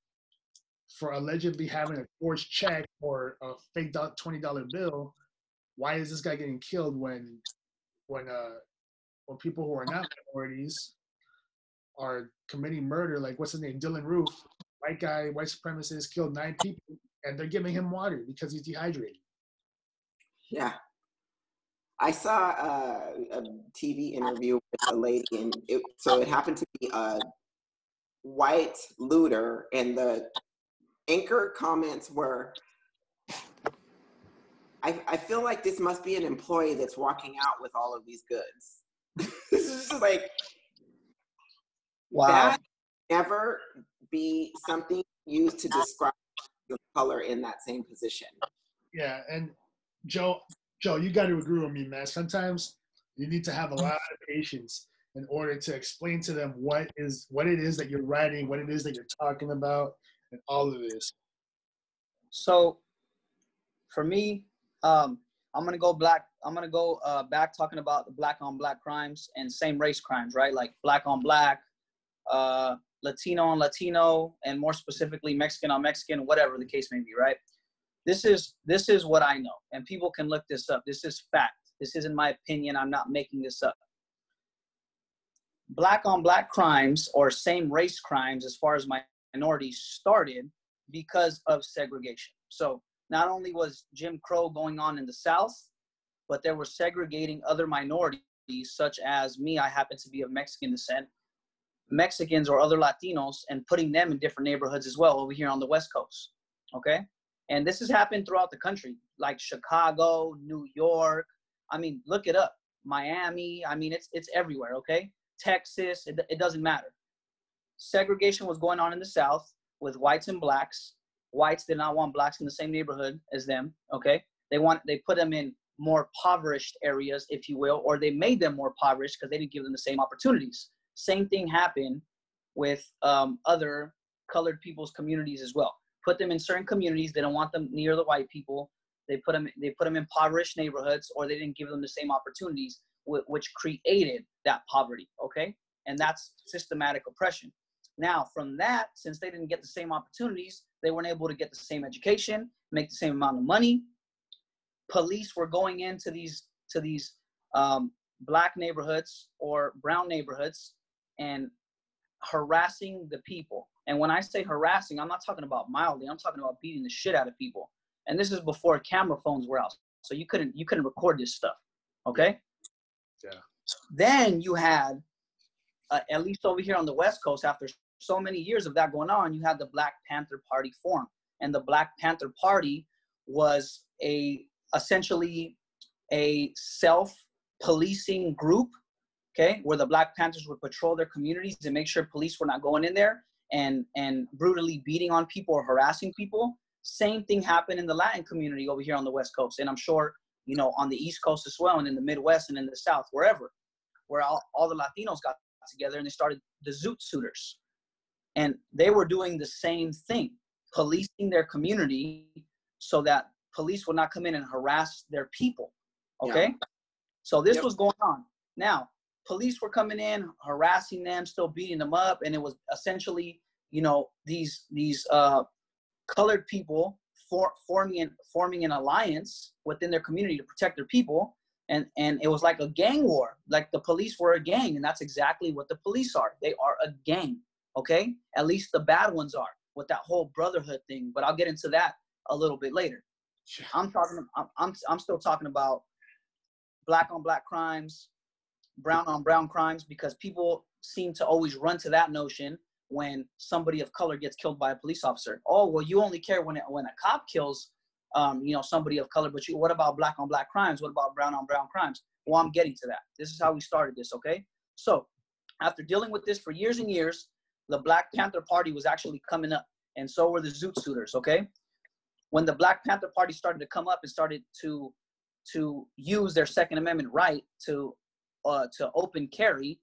[SPEAKER 1] for allegedly having a forged check or a fake twenty dollar bill, why is this guy getting killed when when uh when people who are not minorities are committing murder? Like what's his name, Dylann Roof, white guy, white supremacist, killed nine people, and they're giving him water because he's dehydrated.
[SPEAKER 3] Yeah, I saw uh, a TV interview with a lady, and it, so it happened to be a white looter, and the anchor comments were, I, I feel like this must be an employee that's walking out with all of these goods. this is just like, wow. That never be something used to describe the color in that same position.
[SPEAKER 1] Yeah, and Joe, Joe, you got to agree with me, man. Sometimes you need to have a lot of patience in order to explain to them what is what it is that you're writing, what it is that you're talking about, and all of this.
[SPEAKER 2] So, for me, um, I'm gonna go black. I'm gonna go uh, back talking about the black on black crimes and same race crimes, right? Like black on black, uh, Latino on Latino, and more specifically Mexican on Mexican, whatever the case may be, right? this is this is what I know, and people can look this up. This is fact. This isn't my opinion. I'm not making this up. Black on black crimes or same race crimes, as far as minorities, started because of segregation. So not only was Jim Crow going on in the South, but they were segregating other minorities, such as me. I happen to be of Mexican descent. Mexicans or other Latinos, and putting them in different neighborhoods as well over here on the West Coast. Okay and this has happened throughout the country, like Chicago, New York. I mean, look it up. Miami. I mean, it's it's everywhere. Okay, Texas. It, it doesn't matter. Segregation was going on in the South with whites and blacks. Whites did not want blacks in the same neighborhood as them. Okay, they want they put them in more impoverished areas, if you will, or they made them more impoverished because they didn't give them the same opportunities. Same thing happened with um, other colored people's communities as well put them in certain communities. They don't want them near the white people. They put them they put them in impoverished neighborhoods, or they didn't give them the same opportunities, which created that poverty. Okay, and that's systematic oppression. Now, from that, since they didn't get the same opportunities, they weren't able to get the same education, make the same amount of money. Police were going into these to these um, black neighborhoods or brown neighborhoods and harassing the people and when I say harassing, I'm not talking about mildly. I'm talking about beating the shit out of people. And this is before camera phones were out, so you couldn't you couldn't record this stuff. Okay. Then you had, uh, at least over here on the West Coast, after so many years of that going on, you had the Black Panther Party form, and the Black Panther Party was a essentially a self-policing group okay, where the Black Panthers would patrol their communities and make sure police were not going in there and and brutally beating on people or harassing people. Same thing happened in the latin community over here on the west coast. And i'm sure you know on the east coast as well and in the midwest and in the south wherever where all, all the latinos got together and they started the zoot suiters and they were doing the same thing policing their community so that police would not come in and harass their people okay yeah. so this yep. was going on now police were coming in, harassing them, still beating them up, and it was essentially, you know, these these uh, colored people for, forming an, forming an alliance within their community to protect their people, and and it was like a gang war. Like the police were a gang, and that's exactly what the police are. They are a gang. Okay, at least the bad ones are with that whole brotherhood thing. But I'll get into that a little bit later. I'm talking. I'm I'm, I'm still talking about black on black crimes, brown on brown crimes because people seem to always run to that notion when somebody of color gets killed by a police officer. Oh, well, you only care when it, when a cop kills, um, you know, somebody of color. But you, what about black on black crimes? What about brown on brown crimes? Well, I'm getting to that. This is how we started this. Okay, so after dealing with this for years and years, the Black Panther Party was actually coming up, and so were the Zoot Suiters. Okay, when the Black Panther Party started to come up and started to to use their Second Amendment right to uh, to open carry,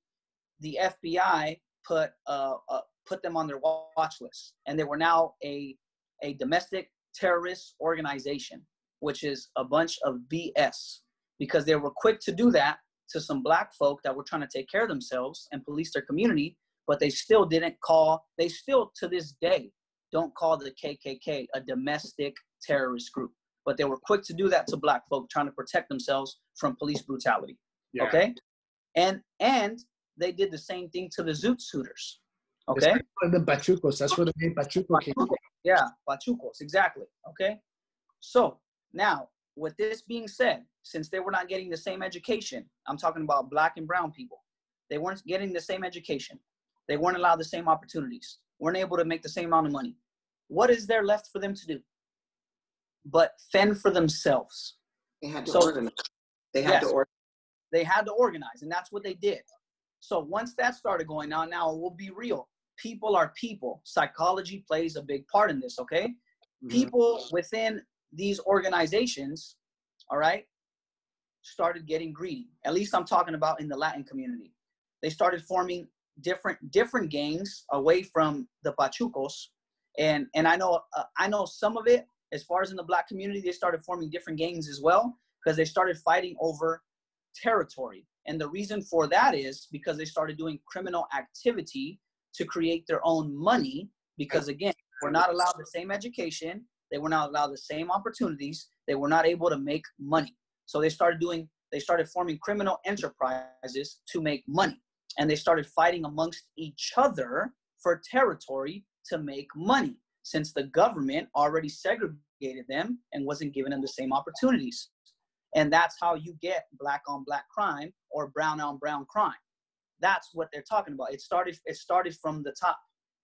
[SPEAKER 2] the FBI put uh, uh, put them on their watch list, and they were now a a domestic terrorist organization, which is a bunch of BS because they were quick to do that to some black folk that were trying to take care of themselves and police their community, but they still didn't call. They still to this day don't call the KKK a domestic terrorist group, but they were quick to do that to black folk trying to protect themselves from police brutality. Yeah. Okay, and and they did the same thing to the Zoot Suiters. Okay.
[SPEAKER 1] The Pachucos. That's where the name Pachuco came from.
[SPEAKER 2] Yeah, Pachucos. Exactly. Okay. So now, with this being said, since they were not getting the same education, I'm talking about black and brown people. They weren't getting the same education. They weren't allowed the same opportunities. weren't able to make the same amount of money. What is there left for them to do? But fend for themselves.
[SPEAKER 3] They had to so, organize. They had yes, to organize
[SPEAKER 2] they had to organize, and that's what they did. So once that started going on, now we'll be real. People are people. Psychology plays a big part in this, okay? Mm-hmm. People within these organizations, all right, started getting greedy. At least I'm talking about in the Latin community. They started forming different different gangs away from the Pachucos. And and I know uh, I know some of it as far as in the black community, they started forming different gangs as well because they started fighting over territory. And the reason for that is because they started doing criminal activity to create their own money. Because again, we're not allowed the same education, they were not allowed the same opportunities, they were not able to make money. So they started doing, they started forming criminal enterprises to make money. And they started fighting amongst each other for territory to make money since the government already segregated them and wasn't giving them the same opportunities. And that's how you get black on black crime or brown on brown crime. That's what they're talking about. It started it started from the top,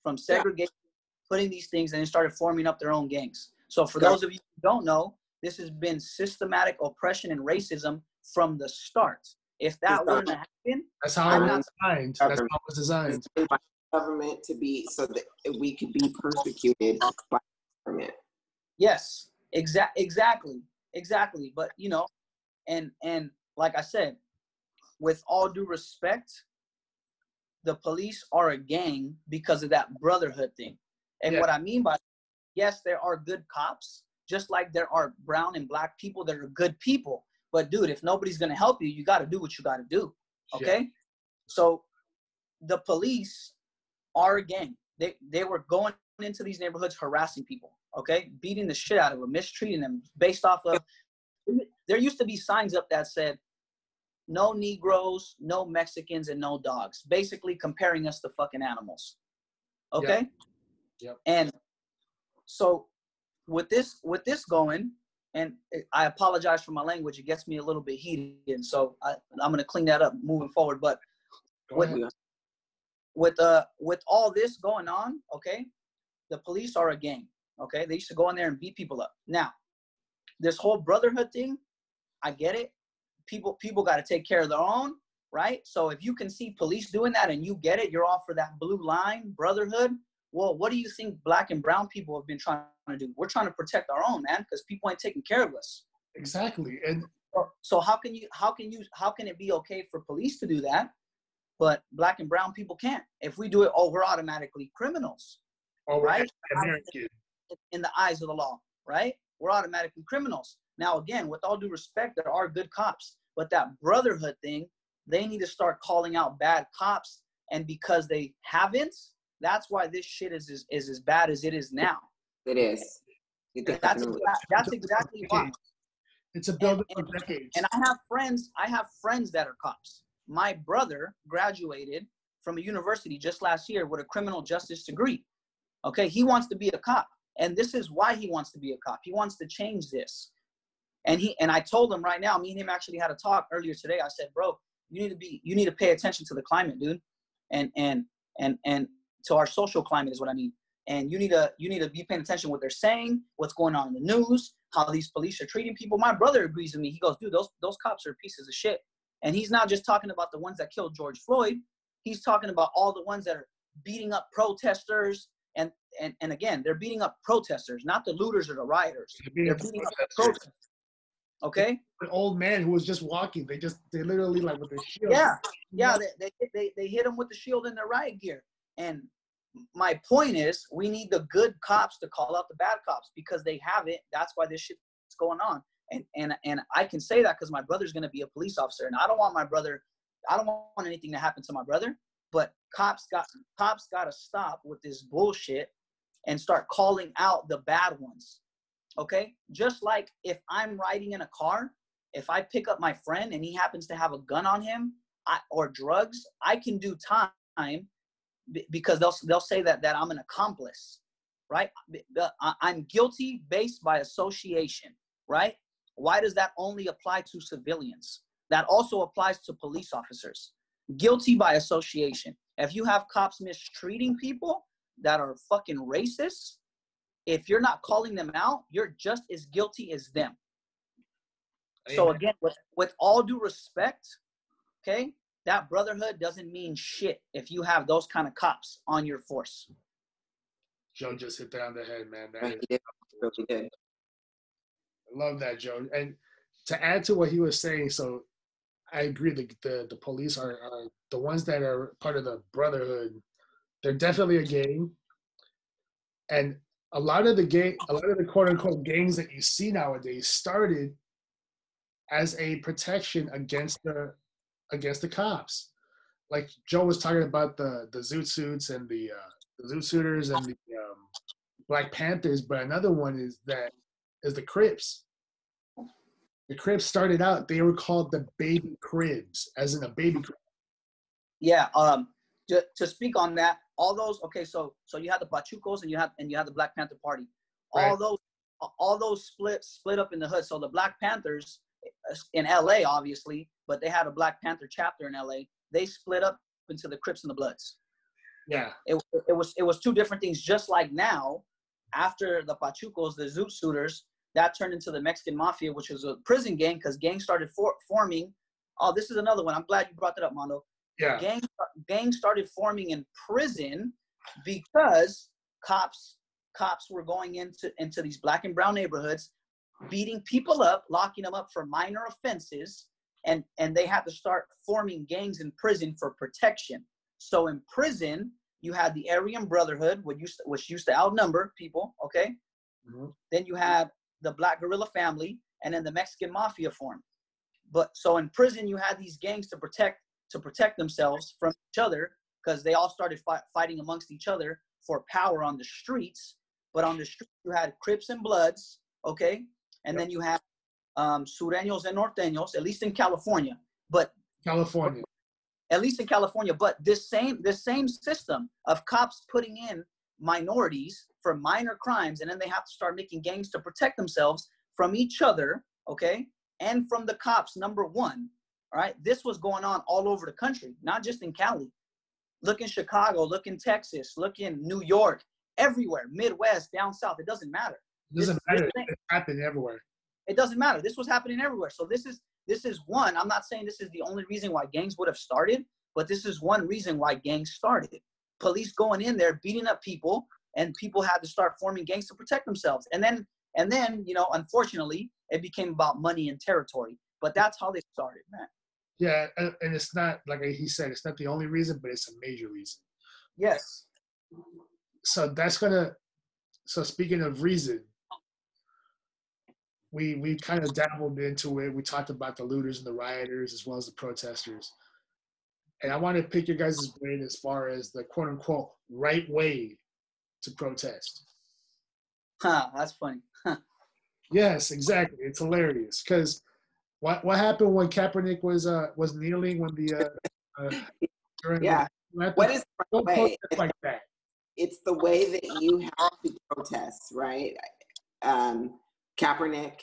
[SPEAKER 2] from segregation, yeah. putting these things, and it started forming up their own gangs. So for those of you who don't know, this has been systematic oppression and racism from the start. If that wouldn't happen,
[SPEAKER 1] that's how it was designed. That's how it was designed.
[SPEAKER 3] Government to be so that we could be persecuted by government.
[SPEAKER 2] Yes, exact, exactly, exactly. But you know, and and like I said, with all due respect, the police are a gang because of that brotherhood thing. And yeah. what I mean by yes, there are good cops, just like there are brown and black people that are good people. But dude, if nobody's gonna help you, you gotta do what you gotta do. Okay? Yeah. So the police are a gang. They they were going into these neighborhoods harassing people, okay, beating the shit out of them, mistreating them based off of there used to be signs up that said no Negroes, no Mexicans, and no dogs, basically comparing us to fucking animals. Okay. Yep.
[SPEAKER 1] yep.
[SPEAKER 2] And so with this with this going, and I apologize for my language, it gets me a little bit heated, and so I, I'm gonna clean that up moving forward. But with with uh with all this going on, okay, the police are a gang. Okay, they used to go in there and beat people up. Now, this whole brotherhood thing, I get it. People people got to take care of their own, right? So if you can see police doing that and you get it, you're all for that blue line brotherhood. well, what do you think black and brown people have been trying to do? We're trying to protect our own, man, because people ain't taking care of us.
[SPEAKER 1] Exactly. And
[SPEAKER 2] so how can you how can you how can it be okay for police to do that, but black and brown people can't? If we do it, oh, we're automatically criminals.
[SPEAKER 1] Oh, or
[SPEAKER 2] Right.
[SPEAKER 1] American.
[SPEAKER 2] in the eyes of the law, right? We're automatically criminals. Now, again, with all due respect, there are good cops, but that brotherhood thing, they need to start calling out bad cops. And because they haven't, that's why this shit is is, is as bad as it is now.
[SPEAKER 3] It is. It
[SPEAKER 2] That's
[SPEAKER 3] definitely
[SPEAKER 2] that's exactly why.
[SPEAKER 1] It's a building
[SPEAKER 2] and-
[SPEAKER 1] for decades.
[SPEAKER 2] And I have friends. I have friends that are cops. My brother graduated from a university just last year with a criminal justice degree. Okay, he wants to be a cop, and this is why he wants to be a cop. He wants to change this. And he and I told him right now. Me and him actually had a talk earlier today. I said, "Bro, you need to be. You need to pay attention to the climate, dude, and and and and to our social climate is what I mean. And you need to you need to be paying attention to what they're saying, what's going on in the news, how these police are treating people. My brother agrees with me. He goes, dude, those those cops are pieces of shit. And he's not just talking about the ones that killed George Floyd. He's talking about all the ones that are beating up protesters. And and and again, they're beating up protesters, not the looters or the rioters.
[SPEAKER 1] They're beating
[SPEAKER 2] They're beating up
[SPEAKER 1] protesters.
[SPEAKER 2] Okay.
[SPEAKER 1] An old man who was just walking. They just they literally like with the shield.
[SPEAKER 2] Yeah, yeah. They, they they they hit them with the shield in their riot gear. And my point is, we need the good cops to call out the bad cops because they have it. That's why this shit's going on. And and and I can say that because my brother's gonna be a police officer, and I don't want my brother. I don't want anything to happen to my brother. But cops got cops got to stop with this bullshit and start calling out the bad ones. Okay, just like if I'm riding in a car, if I pick up my friend and he happens to have a gun on him, I, or drugs, I can do time because they'll they'll say that that I'm an accomplice, right? I'm guilty based by association, right? Why does that only apply to civilians? That also applies to police officers. Guilty by association. If you have cops mistreating people that are fucking racist, if you're not calling them out, you're just as guilty as them. So again, with, with all due respect, okay, that brotherhood doesn't mean shit if you have those kind of cops on your force.
[SPEAKER 1] Joe just hit that on the head, man. That
[SPEAKER 3] Right,
[SPEAKER 1] is,
[SPEAKER 3] he did. Really did.
[SPEAKER 1] I love that, Joe. And to add to what he was saying, so I agree. The the, the police are, are the ones that are part of the brotherhood. They're definitely a gang, and a lot of the gang, a lot of the quote unquote gangs that you see nowadays started as a protection against the against the cops. Like Joe was talking about the the zoot suits and the uh, the zoot suiters and the um, Black Panthers, but another one is that is the Crips. The Crips started out; they were called the Baby Cribs, as in a baby crib.
[SPEAKER 2] Yeah. Um. To, to speak on that, all those. Okay. So so you had the Pachucos and you had and you had the Black Panther Party. All
[SPEAKER 1] Right.
[SPEAKER 2] those all those split split up in the hood. So the Black Panthers uh, in L.A. obviously, but they had a Black Panther chapter in L.A. They split up into the Crips and the Bloods.
[SPEAKER 1] Yeah,
[SPEAKER 2] it, it was it was two different things. Just like now, after the Pachucos, the Zoot Suiters, that turned into the Mexican Mafia, which was a prison gang because gangs started for, forming. Oh, this is another one. I'm glad you brought that up, Mondo.
[SPEAKER 1] Yeah,
[SPEAKER 2] Gangs gangs started forming in prison because cops cops were going into into these black and brown neighborhoods, beating people up, locking them up for minor offenses, and and they had to start forming gangs in prison for protection. So in prison, you had the Aryan Brotherhood, which used to, which used to outnumber people. Okay,
[SPEAKER 1] Mhm.
[SPEAKER 2] then you had the Black Guerrilla Family, and then the Mexican Mafia formed. But so in prison, you had these gangs to protect to protect themselves from each other because they all started fi- fighting amongst each other for power on the streets. But on the street, you had Crips and Bloods, okay, and then you had um, Sureños and Norteños, at least in California. But
[SPEAKER 1] California.
[SPEAKER 2] at least in California. But this same this same system of cops putting in minorities for minor crimes, and then they have to start making gangs to protect themselves from each other, okay, and from the cops. Number one, all right. This was going on all over the country, not just in Cali. Look in Chicago, look in Texas, look in New York, everywhere, Midwest, down south. It doesn't matter.
[SPEAKER 1] It doesn't
[SPEAKER 2] this-
[SPEAKER 1] matter.
[SPEAKER 2] this thing-
[SPEAKER 1] It happened everywhere.
[SPEAKER 2] It doesn't matter. This was happening everywhere. So this is this is one. I'm not saying this is the only reason why gangs would have started, but this is one reason why gangs started. police going in there beating up people and people had to start forming gangs to protect themselves and then and then you know unfortunately it became about money and territory but that's how they started man
[SPEAKER 1] Yeah, and it's not like he said, it's not the only reason, but it's a major reason.
[SPEAKER 2] yes
[SPEAKER 1] So that's gonna. So speaking of reason, we we kind of dabbled into it. We talked about the looters and the rioters as well as the protesters. And I want to pick your guys' brain as far as the quote unquote right way to protest.
[SPEAKER 2] huh, that's funny
[SPEAKER 1] Yes, exactly. It's hilarious because what what happened when Kaepernick was uh was kneeling when the uh, uh during
[SPEAKER 3] Yeah.
[SPEAKER 1] the,
[SPEAKER 3] What is the
[SPEAKER 1] don't
[SPEAKER 3] way?
[SPEAKER 1] protest like that.
[SPEAKER 3] It's the way that you have to protest, right? Um, Kaepernick,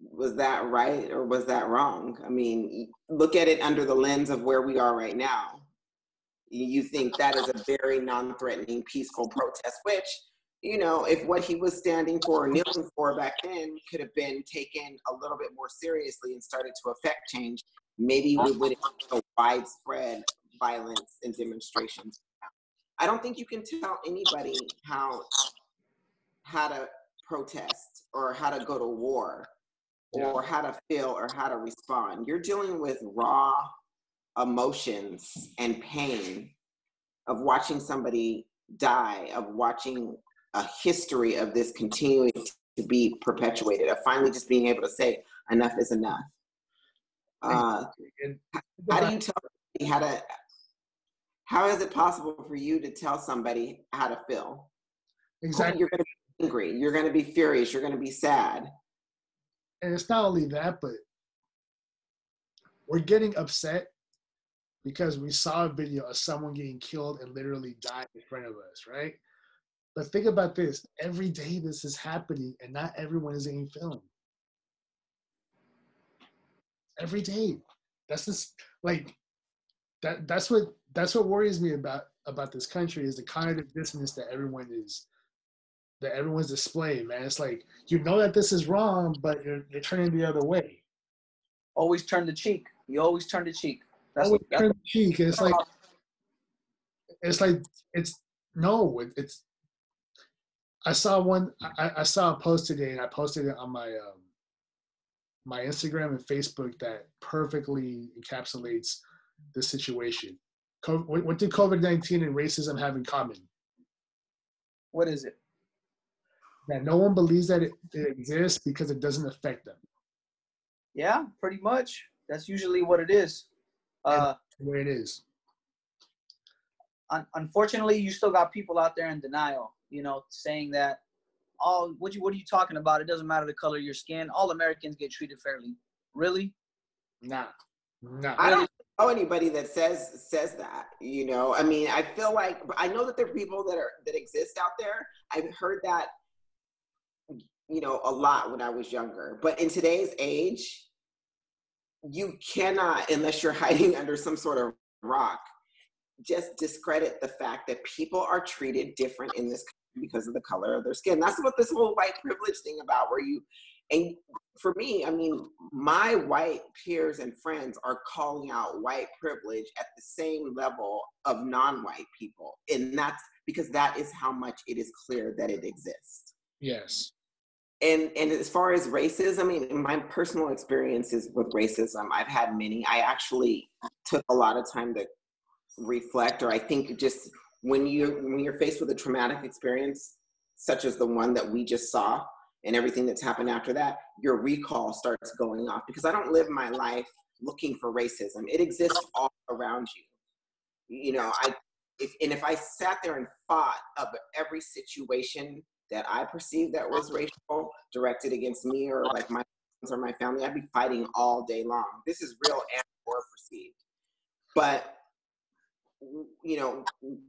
[SPEAKER 3] was that right or was that wrong? I mean, look at it under the lens of where we are right now. You think that is a very non-threatening, peaceful protest, which you know, if what he was standing for or kneeling for back then could have been taken a little bit more seriously and started to affect change, maybe we wouldn't have so widespread violence and demonstrations. I don't think you can tell anybody how how to protest or how to go to war or how to feel or how to respond. You're dealing with raw emotions and pain of watching somebody die, of watching a history of this continuing to be perpetuated, of finally just being able to say, enough is enough. Uh, how do you tell how to, how is it possible for you to tell somebody how to feel?
[SPEAKER 1] exactly.
[SPEAKER 3] You're going to be angry, you're going to be furious, you're going to be sad.
[SPEAKER 1] and it's not only that, but we're getting upset because we saw a video of someone getting killed and literally died in front of us, right? But think about this: every day this is happening, and not everyone is getting filmed. Every day, that's just like that. That's what that's what worries me about about this country is the cognitive dissonance that everyone is that everyone's displaying. Man, it's like you know that this is wrong, but you're you're turning the other way.
[SPEAKER 2] always turn the cheek you always turn the cheek that's,
[SPEAKER 1] Always
[SPEAKER 2] that's
[SPEAKER 1] turn the cheek. It's like it's like it's no, it, it's. I saw one. I, I saw a post today, and I posted it on my um, my Instagram and Facebook that perfectly encapsulates the situation. Co- what, did COVID nineteen and racism have in common?
[SPEAKER 2] what is it
[SPEAKER 1] That no one believes that it, it exists because it doesn't affect them.
[SPEAKER 2] yeah pretty much that's usually what it is uh
[SPEAKER 1] The way it is.
[SPEAKER 2] Un- unfortunately, you still got people out there in denial. You know, saying that, oh, what you what are you talking about? It doesn't matter the color of your skin. All Americans get treated fairly. Really?
[SPEAKER 1] Nah, nah.
[SPEAKER 3] I don't know anybody that says says that. You know, I mean, I feel like I know that there are people that are that exist out there. I've heard that, you know, a lot when I was younger. But in today's age, you cannot, unless you're hiding under some sort of rock, just discredit the fact that people are treated different in this country because of the color of their skin. That's what this whole white privilege thing about, where you and for me, I mean, my white peers and friends are calling out white privilege at the same level of non-white people, and that's because that is how much it is clear that it exists.
[SPEAKER 1] Yes.
[SPEAKER 3] And and as far as racism, I mean, in my personal experiences with racism, I've had many. I actually took a lot of time to reflect, or I think just when you're when you're faced with a traumatic experience, such as the one that we just saw, and everything that's happened after that, your recall starts going off because I don't live my life looking for racism. It exists all around you. You know, I if and if I sat there and fought of every situation that I perceived that was racial directed against me or like my friends or my family, I'd be fighting all day long. This is real and or perceived. But you know,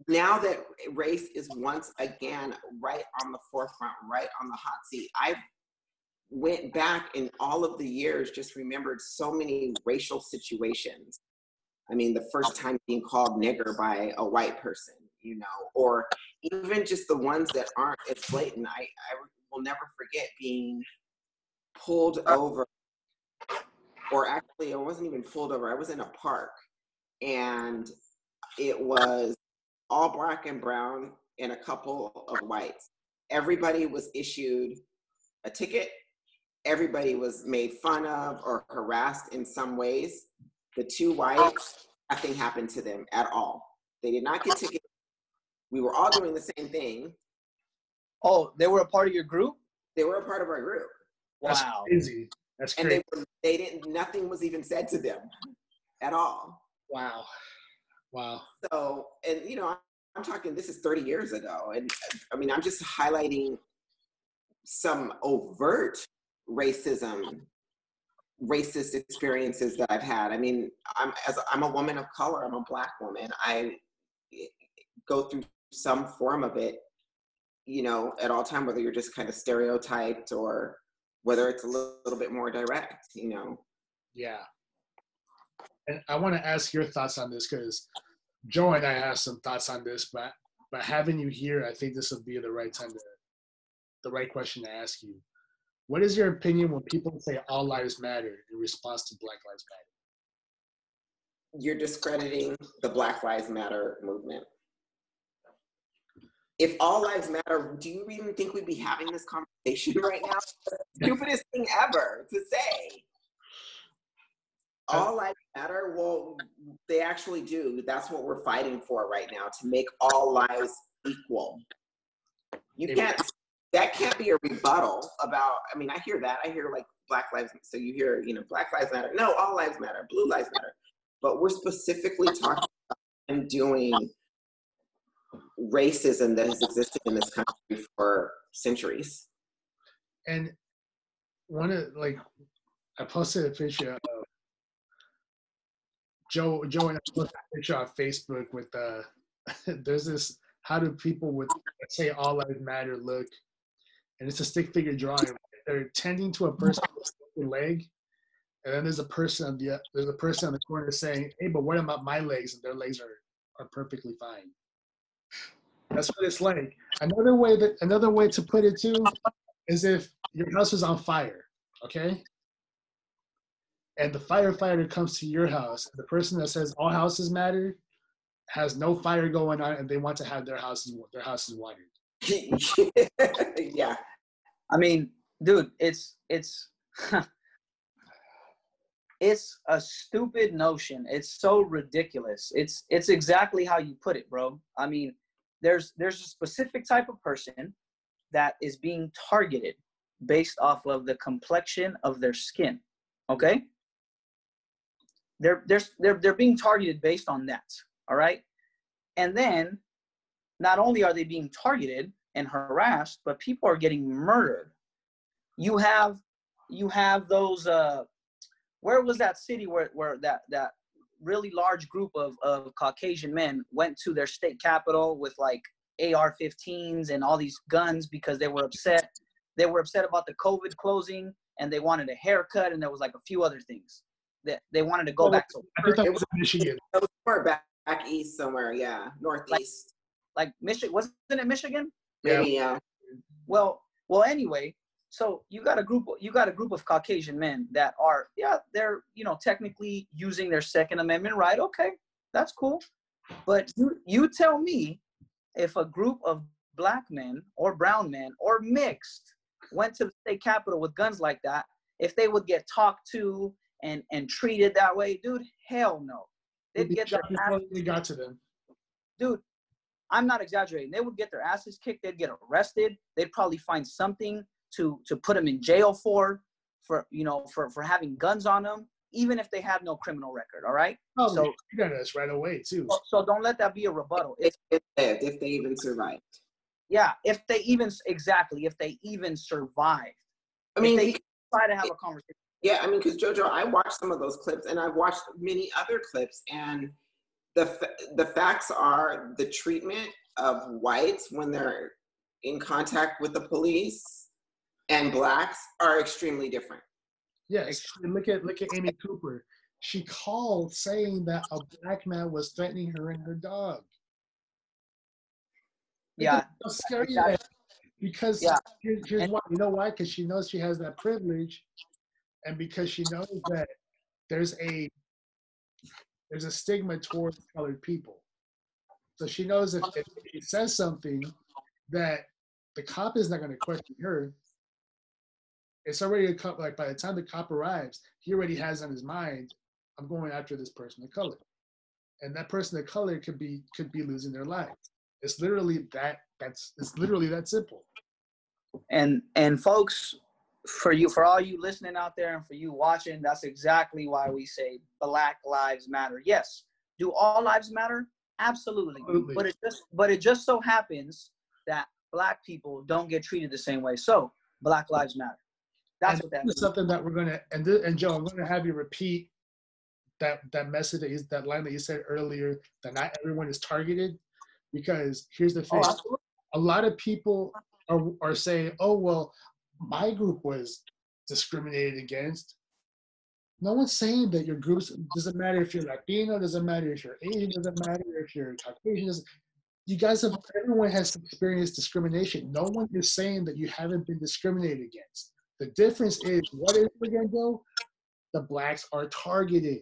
[SPEAKER 3] now that race is once again right on the forefront, right on the hot seat, I went back in all of the years, just remembered so many racial situations. I mean, the first time being called nigger by a white person, you know, or even just the ones that aren't as blatant. I, I will never forget being pulled over, or actually, I wasn't even pulled over. I was in a park, and it was all black and brown and a couple of whites. Everybody was issued a ticket. Everybody was made fun of or harassed in some ways. The two whites, nothing happened to them at all. They did not get tickets. We were all doing the same thing.
[SPEAKER 2] Oh, they were a part of your group?
[SPEAKER 3] They were a part of our group.
[SPEAKER 1] That's
[SPEAKER 2] Wow.
[SPEAKER 1] crazy. That's
[SPEAKER 3] And
[SPEAKER 1] crazy.
[SPEAKER 3] they, were, they didn't, nothing was even said to them at all.
[SPEAKER 1] wow. Wow.
[SPEAKER 3] So, and you know, I'm talking, this is 30 years ago. And I mean, I'm just highlighting some overt racism, racist experiences that I've had. I mean, I'm, as I'm a woman of color, I'm a black woman. I eh, go through some form of it, you know, at all time, whether you're just kind of stereotyped or whether it's a little, little bit more direct, you know.
[SPEAKER 1] Yeah. And I want to ask your thoughts on this because Joe and I have some thoughts on this, but but having you here, I think this would be the right time to the right question to ask you. What is your opinion when people say all lives matter in response to Black Lives Matter?
[SPEAKER 3] you're discrediting the Black Lives Matter movement. If all lives matter, do you even think we'd be having this conversation right now? Stupidest thing ever to say. Uh, all lives matter. Well, they actually do. That's what we're fighting for right now to make all lives equal. You can't. That can't be a rebuttal about. I mean, I hear that. I hear like Black Lives. So you hear, you know, Black Lives Matter. No, all lives matter. Blue lives matter but we're specifically talking about and doing racism that has existed in this country for centuries.
[SPEAKER 1] And one of like I posted a picture of Joe Joe and I posted a picture on Facebook with uh there's this how do people with say all lives matter look? And it's a stick figure drawing they're tending to a person with a leg and then there's a person on the there's a person on the corner saying hey but what about my legs? And their legs are are perfectly fine. That's what it's like. Another way that another way to put it too is if your house is on fire okay and the firefighter comes to your house the person that says all houses matter has no fire going on and they want to have their houses their houses watered
[SPEAKER 3] yeah.
[SPEAKER 2] I mean, dude, it's it's it's a stupid notion. It's so ridiculous. It's it's exactly how you put it, bro. I mean, there's there's a specific type of person that is being targeted based off of the complexion of their skin. Okay? They're they're they're, they're being targeted based on that. All right? And then not only are they being targeted and harassed, but people are getting murdered. You have you have those uh where was that city where where that that really large group of of Caucasian men went to their state capital with like AR-15s and all these guns because they were upset. They were upset about the COVID closing and they wanted a haircut and there was like a few other things that they wanted to go
[SPEAKER 1] Oh,
[SPEAKER 2] back to
[SPEAKER 1] i think that was michigan
[SPEAKER 3] was somewhere back, back east somewhere, yeah. Northeast.
[SPEAKER 2] like Michigan wasn't it Michigan?
[SPEAKER 1] Yeah.
[SPEAKER 3] Maybe, yeah.
[SPEAKER 2] Well, well, anyway, so you got a group, you got a group of Caucasian men that are, yeah, they're, you know, technically using their Second Amendment right. Okay, that's cool. But you, you tell me, if a group of black men or brown men or mixed went to the state capitol with guns like that, if they would get talked to and and treated that way, dude, hell no. They'd get their
[SPEAKER 1] before
[SPEAKER 2] ass
[SPEAKER 1] they got to them
[SPEAKER 2] dude, I'm not exaggerating. They would get their asses kicked. They'd get arrested. They'd probably find something to to put them in jail for, for you know, for for having guns on them, even if they had no criminal record. All right.
[SPEAKER 1] oh
[SPEAKER 2] So-
[SPEAKER 1] so, you got us right away too
[SPEAKER 2] So, so don't let that be a rebuttal. It's
[SPEAKER 3] If, if, if they even survived.
[SPEAKER 2] yeah, if they even exactly if they even survived.
[SPEAKER 3] I mean,
[SPEAKER 2] if they try to have a conversation.
[SPEAKER 3] Yeah, I mean, because Jojo, I watched some of those clips, and I've watched many other clips, and the fa- the facts are the treatment of whites when they're in contact with the police and blacks are extremely different.
[SPEAKER 1] Yes, and look at look at Amy Cooper. She called saying that a black man was threatening her and her dog.
[SPEAKER 2] Yeah,
[SPEAKER 1] at how scary
[SPEAKER 2] Yeah.
[SPEAKER 1] that is. Because
[SPEAKER 2] Yeah.
[SPEAKER 1] here- here's
[SPEAKER 2] And-
[SPEAKER 1] why. You know why? Because she knows she has that privilege, and because she knows that there's a there's a stigma towards colored people. So she knows if, if she says something that the cop is not going to question her. It's already a cop. Like by the time the cop arrives, he already has on his mind, I'm going after this person of color, and that person of color could be could be losing their life. It's literally that. That's it's literally that simple.
[SPEAKER 2] And and folks, for you, for all you listening out there, and for you watching, that's exactly why we say Black Lives Matter. Yes, do all lives matter? Absolutely.
[SPEAKER 1] Absolutely.
[SPEAKER 2] But it just but it just so happens that black people don't get treated the same way. So Black Lives Matter. That's
[SPEAKER 1] and
[SPEAKER 2] what that
[SPEAKER 1] this is something that we're gonna and th- and Joe, I'm gonna have you repeat that that message that you, that line that you said earlier that not everyone is targeted because here's the
[SPEAKER 2] Oh,
[SPEAKER 1] thing:
[SPEAKER 2] absolutely.
[SPEAKER 1] a lot of people are are saying, "Oh well, my group was discriminated against." No one's saying that your groups doesn't matter if you're Latino, doesn't matter if you're Asian, doesn't matter if you're Caucasian. You guys have everyone has experienced discrimination. No one is saying that you haven't been discriminated against. The difference is what is it again, Joe? The blacks are targeted.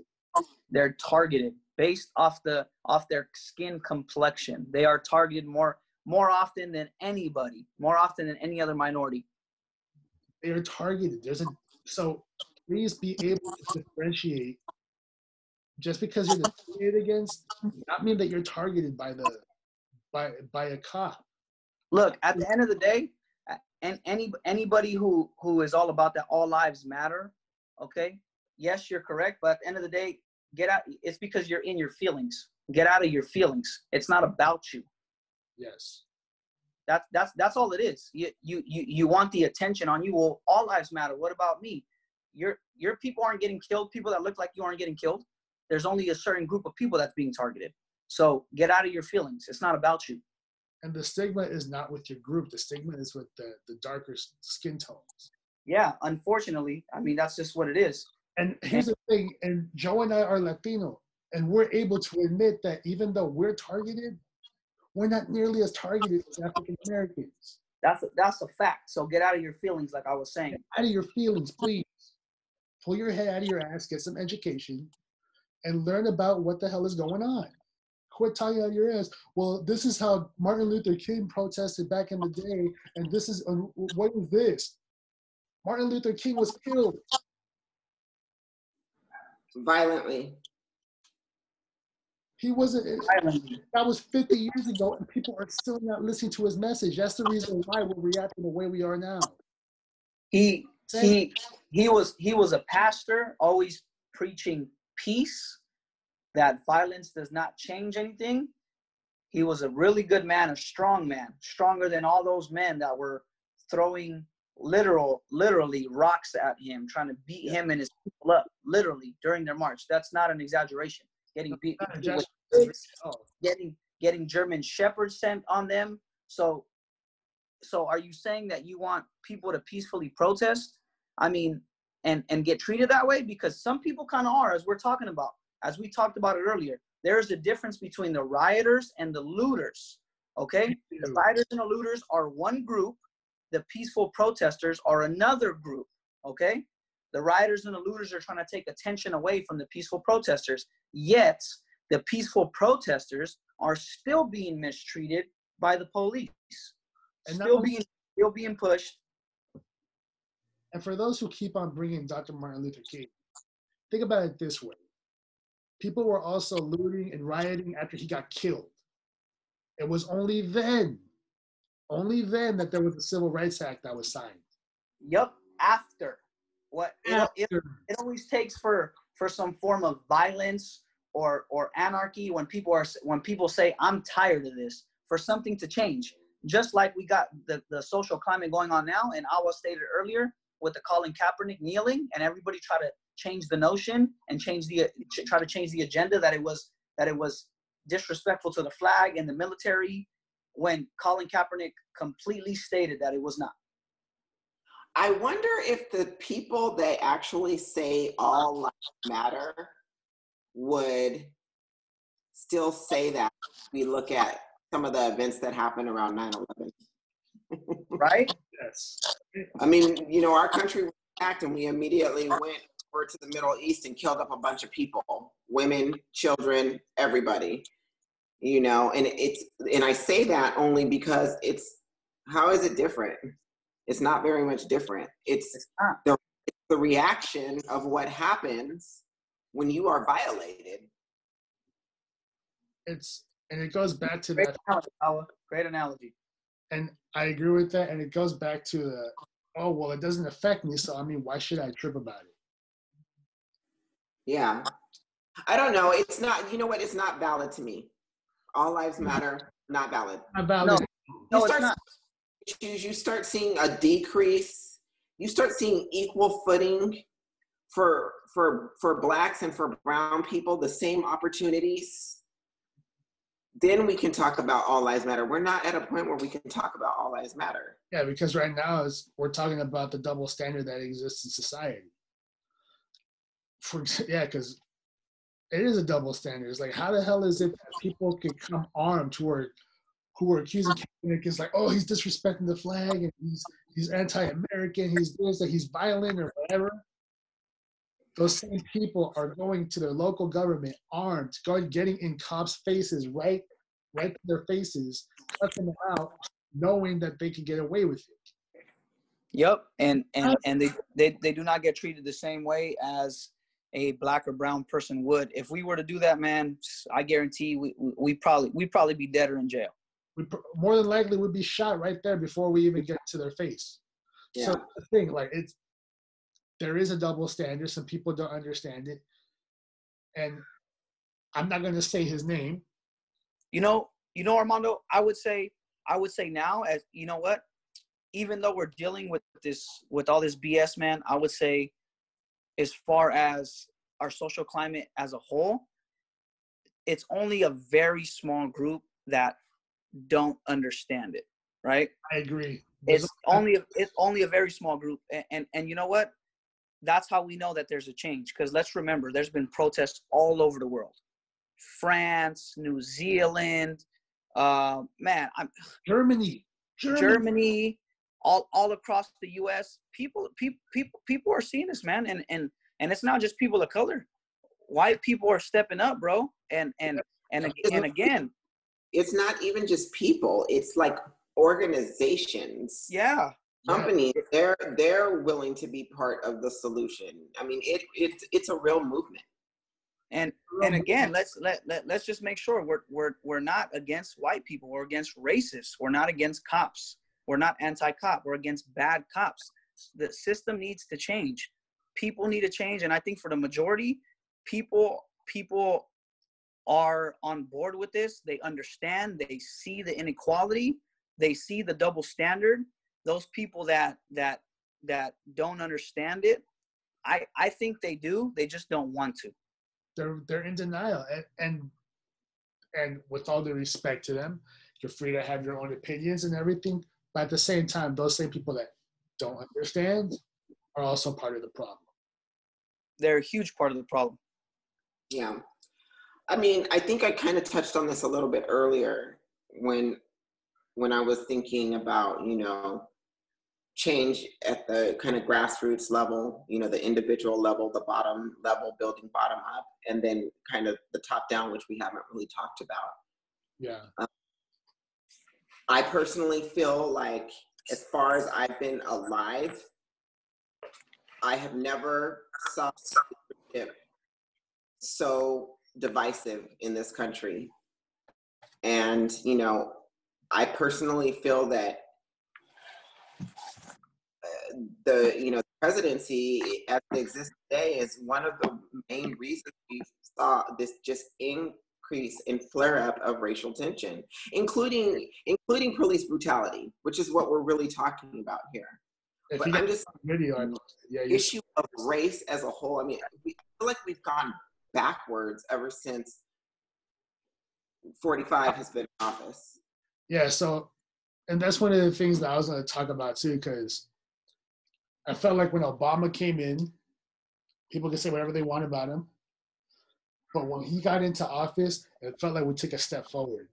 [SPEAKER 2] They're targeted based off the off their skin complexion. They are targeted more more often than anybody, more often than any other minority.
[SPEAKER 1] They are targeted. There's a so please be able to differentiate. Just because you're discriminated against, not mean that you're targeted by the by by a cop.
[SPEAKER 2] look at the end of the day and any anybody who who is all about that all lives matter okay yes you're correct but at the end of the day get out it's because you're in your feelings get out of your feelings it's not about you
[SPEAKER 1] Yes.
[SPEAKER 2] That's that's that's all it is. You you you, you want the attention on you. Well all lives matter. What about me? Your your people aren't getting killed. People that look like you aren't getting killed. There's only a certain group of people that's being targeted. So get out of your feelings. It's not about you.
[SPEAKER 1] And the stigma is not with your group. The stigma is with the, the darker skin tones.
[SPEAKER 2] yeah unfortunately. I mean that's just what it is.
[SPEAKER 1] And here's the thing, and Joe and I are Latino, and we're able to admit that even though we're targeted, we're not nearly as targeted as African Americans.
[SPEAKER 2] That's a, that's a fact. So get out of your feelings, like I was saying.
[SPEAKER 1] Out of your feelings, please. Pull your head out of your ass, get some education, and learn about what the hell is going on. Quit talking out of your ass. Well, this is how Martin Luther King protested back in the day, and this is uh, what is this? Martin Luther King was killed.
[SPEAKER 3] violently.
[SPEAKER 1] He wasn't. That was 50 years ago, and people are still not listening to his message. That's the reason why we're reacting the way we are now.
[SPEAKER 2] He he he was he was a pastor, always preaching peace, that violence does not change anything. He was a really good man, a strong man, stronger than all those men that were throwing literal literally rocks at him, trying to beat him and his people up, literally during their march. That's not an exaggeration. Getting beat
[SPEAKER 1] Not
[SPEAKER 2] with
[SPEAKER 1] just- Oh,
[SPEAKER 2] getting getting German shepherds sent on them. So so are you saying that you want people to peacefully protest? I mean, and and get treated that way because some people kind of are as we're talking about. As we talked about it earlier, there is a difference between the rioters and the looters. Okay? The rioters and the looters are one group, the peaceful protesters are another group. Okay? The rioters and the looters are trying to take attention away from the peaceful protesters. Yet, the peaceful protesters are still being mistreated by the police.
[SPEAKER 1] And
[SPEAKER 2] still
[SPEAKER 1] only-
[SPEAKER 2] being still being pushed.
[SPEAKER 1] And for those who keep on bringing Dr. Martin Luther King, think about it this way. People were also looting and rioting after he got killed. It was only then, only then that there was a Civil Rights Act that was signed.
[SPEAKER 2] Yup. After what it, it, it always takes for for some form of violence or or anarchy when people are when people say I'm tired of this for something to change. Just like we got the, the social climate going on now, and I was stated earlier with the Colin Kaepernick kneeling, and everybody try to change the notion and change the try to change the agenda that it was that it was disrespectful to the flag and the military when Colin Kaepernick completely stated that it was not.
[SPEAKER 3] I wonder if the people that actually say all lives matter would still say that. We look at some of the events that happened around 9 11.
[SPEAKER 2] Right?
[SPEAKER 1] Yes.
[SPEAKER 3] I mean, you know, our country was attacked and we immediately went over to the Middle East and killed up a bunch of people women, children, everybody. you know and it's and i say that only because it's how is it different it's not very much different it's,
[SPEAKER 2] It's not.
[SPEAKER 3] the, the reaction of what happens when you are violated
[SPEAKER 1] It's and it goes back to
[SPEAKER 2] Great
[SPEAKER 1] that,
[SPEAKER 2] analogy, Great analogy.
[SPEAKER 1] and I agree with that. And it goes back to the oh well, it doesn't affect me, so I mean, why should I trip about it?
[SPEAKER 3] yeah i don't know it's not you know what it's not valid to me all lives mm-hmm. matter not valid
[SPEAKER 1] Not valid.
[SPEAKER 2] No.
[SPEAKER 3] you
[SPEAKER 2] No, it's not.
[SPEAKER 3] Issues, you start seeing a decrease. You start seeing equal footing for for for blacks and for brown people, the same opportunities. Then we can talk about all lives matter. We're not at a point where we can talk about all lives matter.
[SPEAKER 1] Yeah, because right now is we're talking about the double standard that exists in society. For yeah, because it is a double standard. It's like how the hell is it that people can come armed who are who are accusing Kaepernick is like, oh, he's disrespecting the flag and he's he's anti-American, he's this, like he's violent or whatever. Those same people are going to their local government armed, going getting in cops' faces, right, right to their faces, cussing them out, knowing that they can get away with it.
[SPEAKER 2] Yep, and and and they, they they do not get treated the same way as a black or brown person would. If we were to do that, man, I guarantee we we, we probably we probably be dead or in jail.
[SPEAKER 1] We pr- more than likely would be shot right there before we even get to their face.
[SPEAKER 3] Yeah.
[SPEAKER 1] So the thing, like it's there is a double standard. Some people don't understand it, and I'm not going to say his name.
[SPEAKER 2] You know, you know, Armando, I would say I would say now as you know what, even though we're dealing with this with all this BS, man, I would say as far as our social climate as a whole, it's only a very small group that don't understand it, right?
[SPEAKER 1] I agree.
[SPEAKER 2] it's only a, it's only a very small group and, and and you know what that's how we know that there's a change because let's remember there's been protests all over the world france new zealand uh, man i'm
[SPEAKER 1] Germany, Germany.
[SPEAKER 2] germany all all across the us people people people people are seeing this man and and and it's not just people of color white people are stepping up bro and and and, and again
[SPEAKER 3] It's not even just people. It's like organizations,
[SPEAKER 2] yeah
[SPEAKER 1] Yeah.
[SPEAKER 3] companies. They're they're willing to be part of the solution. I mean, it it's it's a real movement.
[SPEAKER 2] and and again let's let, let let's just make sure we're we're we're not against white people we're against racists we're not against cops we're not anti-cop we're against bad cops the system needs to change people need to change and i think for the majority people people are on board with this they understand they see the inequality they see the double standard those people that that that don't understand it i i think they do they just don't want to
[SPEAKER 1] they're they're in denial, and and and with all the respect to them, you're free to have your own opinions and everything. But at the same time, those same people that don't understand are also part of the problem.
[SPEAKER 2] they're a huge part of the problem.
[SPEAKER 3] Yeah. I mean, I think I kind of touched on this a little bit earlier when when I was thinking about, you know, change at the kind of grassroots level, you know, the individual level, the bottom level, building bottom up, and then kind of the top down, which we haven't really talked about.
[SPEAKER 1] Yeah, um,
[SPEAKER 3] I personally feel like, as far as I've been alive, I have never saw leadership so divisive in this country. And, you know, I personally feel that uh, the, you know, presidency as it exists today is one of the main reasons we saw this just increase in flare up of racial tension, including including police brutality, which is what we're really talking about here.
[SPEAKER 1] if
[SPEAKER 3] But I'm just
[SPEAKER 1] video, I posted, yeah, you,
[SPEAKER 3] issue of race as a whole. I mean, we feel like we've gone backwards ever since 45 has been in office.
[SPEAKER 1] yeah. So, and that's one of the things that I was going to talk about too, because I felt like when Obama came in, people could say whatever they want about him, but when he got into office, it felt like we took a step forward.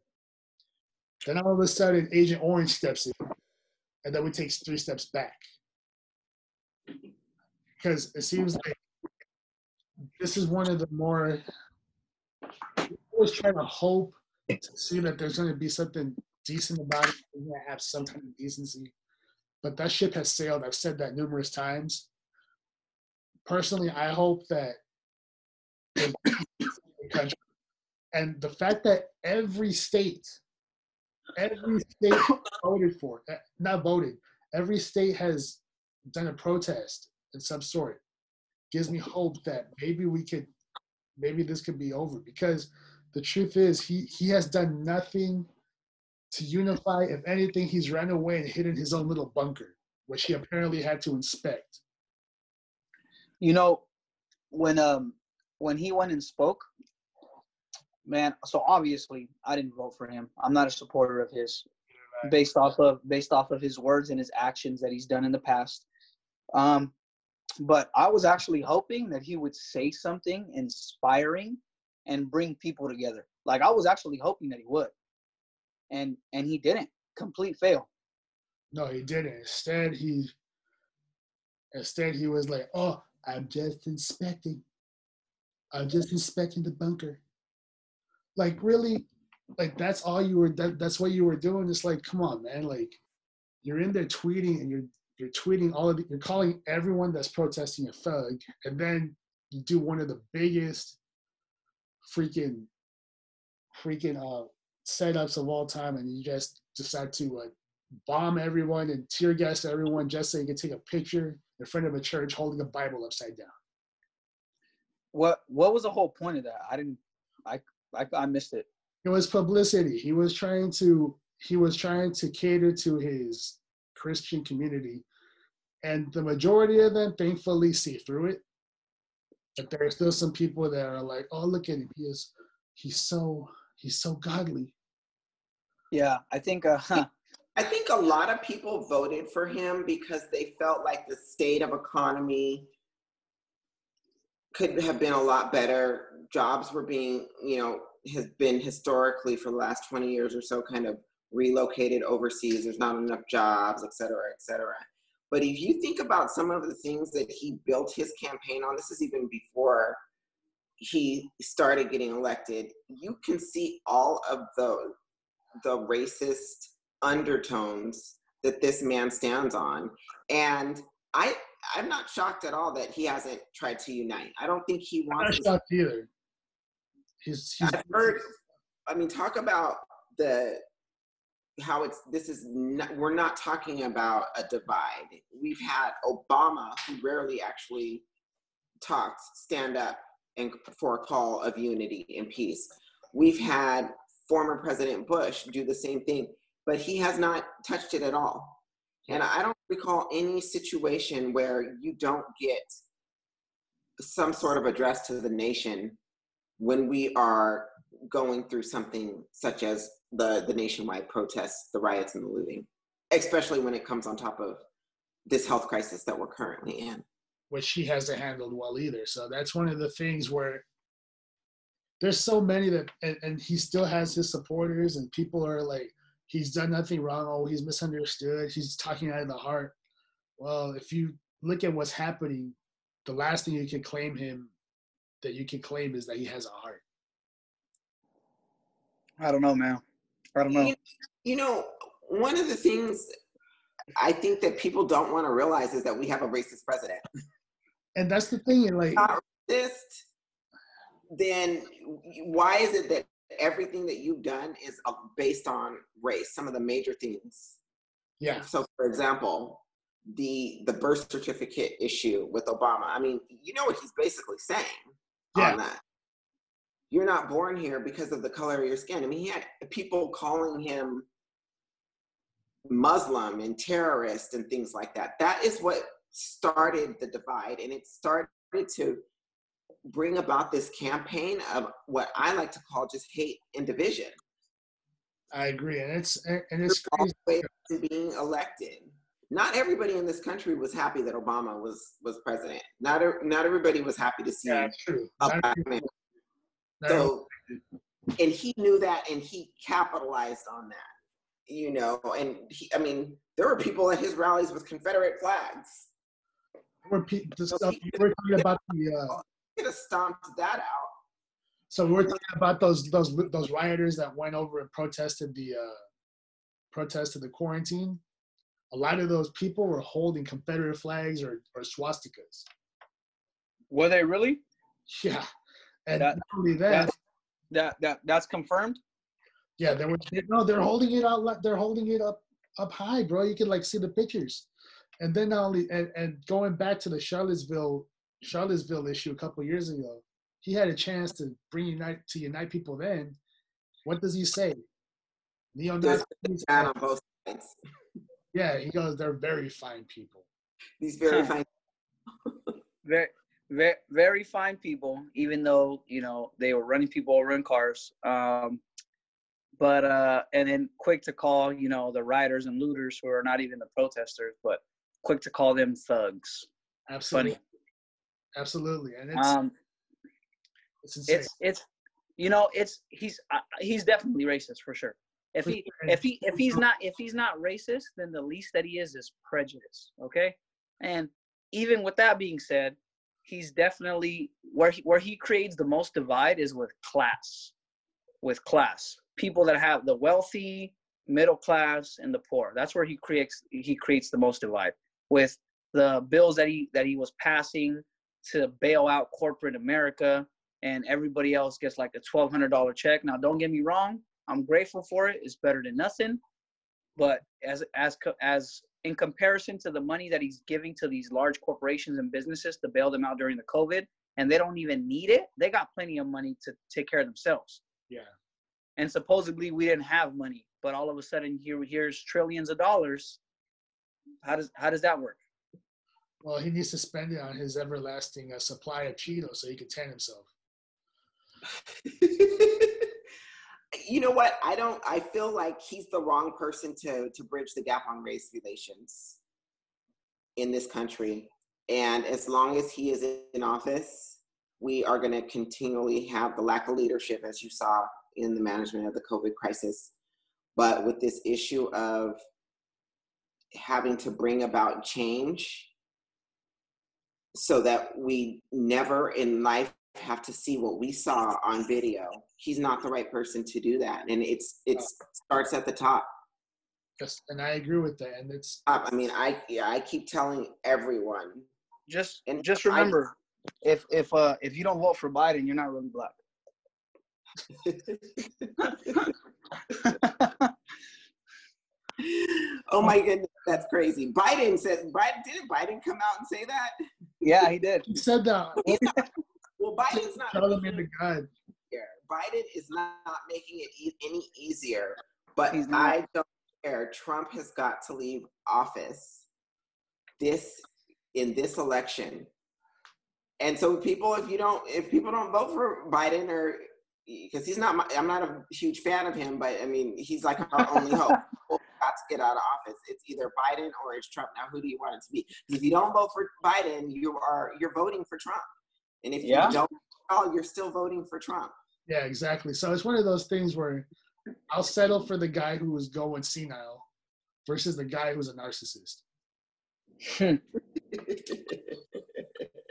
[SPEAKER 1] Then all of a sudden, Agent Orange steps in, and then we take three steps back. Because it seems like this is one of the more. always try to hope to see that there's going to be something decent about it. We're going to have some kind of decency. But that ship has sailed. I've said that numerous times. Personally, I hope that country. And the fact that every state, every state voted for, eh, not voted, every state has done a protest of some sort gives me hope that maybe we could, maybe this could be over. Because the truth is, he he has done nothing to unify. If anything, he's run away and hid in his own little bunker, which he apparently had to inspect.
[SPEAKER 2] You know, when um when he went and spoke, man. So obviously, I didn't vote for him. I'm not a supporter of his, based off of based off of his words and his actions that he's done in the past. Um, but I was actually hoping that he would say something inspiring and bring people together. Like I was actually hoping that he would, and and he didn't. Complete fail.
[SPEAKER 1] No, he didn't. Instead, he instead he was like, "Oh, I'm just inspecting. I'm just inspecting the bunker." Like really, like that's all you were. That, that's what you were doing. It's like, come on, man. Like you're in there tweeting and you're you're tweeting all of the, you're calling everyone that's protesting a thug, and then you do one of the biggest freaking freaking uh setups of all time, and you just decide to uh, bomb everyone and tear gas everyone just so you can take a picture in front of a church holding a Bible upside down.
[SPEAKER 2] What what was the whole point of that? I didn't I I, I missed it.
[SPEAKER 1] It was publicity. He was trying to he was trying to cater to his Christian community, and the majority of them thankfully see through it. But there are still some people that are like, "Oh, look at him! He is he's so he's so godly."
[SPEAKER 2] Yeah, I think. Uh, huh.
[SPEAKER 3] I think a lot of people voted for him because they felt like the state of economy could have been a lot better. Jobs were being, you know, has been historically for the last 20 years or so kind of relocated overseas. There's not enough jobs, et cetera, et cetera. But if you think about some of the things that he built his campaign on, this is even before he started getting elected, you can see all of the the racist undertones that this man stands on. And I I'm not shocked at all that he hasn't tried to unite. I don't think he wants.
[SPEAKER 1] I'm not shocked either.
[SPEAKER 3] He's, he's I've heard. I mean, talk about the how it's. This is not, we're not talking about a divide. We've had Obama, who rarely actually talks, stand up and for a call of unity and peace. We've had former President Bush do the same thing, but he has not touched it at all. And I don't recall any situation where you don't get some sort of address to the nation when we are going through something such as the, the nationwide protests, the riots, and the looting, especially when it comes on top of this health crisis that we're currently in.
[SPEAKER 1] Which he hasn't handled well either. So that's one of the things where there's so many that, and, and he still has his supporters, and people are like, he's done nothing wrong. Oh, he's misunderstood. He's talking out of the heart. Well, if you look at what's happening, the last thing you can claim him that you can claim is that he has a heart.
[SPEAKER 2] I don't know, man. I don't know.
[SPEAKER 3] You, you know, one of the things I think that people don't want to realize is that we have a racist president.
[SPEAKER 1] And that's the thing, like
[SPEAKER 3] not racist, then why is it that everything that you've done is uh, based on race some of the major things
[SPEAKER 1] yeah
[SPEAKER 3] so for example the the birth certificate issue with obama i mean you know what he's basically saying yeah. on that you're not born here because of the color of your skin i mean he had people calling him muslim and terrorist and things like that that is what started the divide and it started to bring about this campaign of what I like to call just hate and division.
[SPEAKER 1] I agree, and it's and it's
[SPEAKER 3] crazy. to being elected. Not everybody in this country was happy that Obama was was president. Not not everybody was happy to see
[SPEAKER 1] yeah, true.
[SPEAKER 3] a black man. So, and he knew that, and he capitalized on that. You know, and he, I mean, there were people at his rallies with Confederate flags.
[SPEAKER 1] Were people, the stuff you were talking about the uh,
[SPEAKER 3] could have stomped that out.
[SPEAKER 1] So we we're talking about those those those rioters that went over and protested the uh, protested the quarantine. A lot of those people were holding Confederate flags or, or swastikas.
[SPEAKER 2] Were they really?
[SPEAKER 1] Yeah, and
[SPEAKER 2] That-
[SPEAKER 1] not only that,
[SPEAKER 2] That that that that's confirmed.
[SPEAKER 1] yeah, they were no, they're holding it out. They're holding it up up high, bro. You can like see the pictures. And then not only and, and going back to the Charlottesville Charlottesville issue a couple years ago, he had a chance to bring unite to unite people. Then, what does he say? Neo
[SPEAKER 3] There's on both sides.
[SPEAKER 1] Yeah, he goes. They're very fine people.
[SPEAKER 3] These very
[SPEAKER 2] Huh.
[SPEAKER 3] fine.
[SPEAKER 2] Very very very fine people, even though you know they were running people over in cars. Um, but uh, and then quick to call you know the rioters and looters who are not even the protesters, but quick to call them thugs.
[SPEAKER 1] Absolutely, absolutely, and it's
[SPEAKER 2] Um,
[SPEAKER 1] it's insane.
[SPEAKER 2] it's it's you know it's he's uh, he's definitely racist for sure. If he if he if he's not if he's not racist, then the least that he is is prejudice. Okay, and even with that being said, he's definitely where he where he creates the most divide is with class, with class people that have the wealthy, middle class, and the poor. That's where he creates he creates the most divide with the bills that he that he was passing to bail out corporate America and everybody else gets like a twelve hundred dollar check. Now, don't get me wrong, I'm grateful for it. It's better than nothing. But as as as in comparison to the money that he's giving to these large corporations and businesses to bail them out during the COVID, and they don't even need it, they got plenty of money to take care of themselves.
[SPEAKER 1] yeah,
[SPEAKER 2] And supposedly we didn't have money, but all of a sudden here here's trillions of dollars. How does how does that work?
[SPEAKER 1] well, he needs to spend it on his everlasting uh, supply of Cheetos so he can tan himself.
[SPEAKER 3] you know what? I don't. I feel like he's the wrong person to to bridge the gap on race relations in this country. And as long as he is in office, we are going to continually have the lack of leadership, as you saw in the management of the COVID crisis. But with this issue of having to bring about change so that we never in life have to see what we saw on video. He's not the right person to do that, and it's it starts at the top.
[SPEAKER 1] Yes, and I agree with that. And it's
[SPEAKER 3] Top. I mean, I yeah, I keep telling everyone.
[SPEAKER 2] Just
[SPEAKER 3] And
[SPEAKER 2] just
[SPEAKER 3] I-
[SPEAKER 2] remember, if if uh if you don't vote for Biden, you're not really black.
[SPEAKER 3] oh my goodness, that's crazy. Biden said Biden didn't Biden come out and say that?
[SPEAKER 2] Yeah, he did.
[SPEAKER 1] he said that.
[SPEAKER 3] Not- well, Biden's not
[SPEAKER 1] Tell him in the
[SPEAKER 3] easier. Biden is not making it e- any easier. But
[SPEAKER 2] not.
[SPEAKER 3] I don't care. Trump has got to leave office this in this election. And so people, if you don't, if people don't vote for Biden or because he's not, my, I'm not a huge fan of him, but I mean, he's like our only hope. People got to get out of office. It's either Biden or it's Trump. Now, who do you want it to be? 'Cause if you don't vote for Biden, you are you're voting for Trump. And if
[SPEAKER 2] Yeah.
[SPEAKER 3] you don't, oh, you're still voting for Trump.
[SPEAKER 1] Yeah, exactly. So it's one of those things where I'll settle for the guy who was going senile versus the guy who's a narcissist.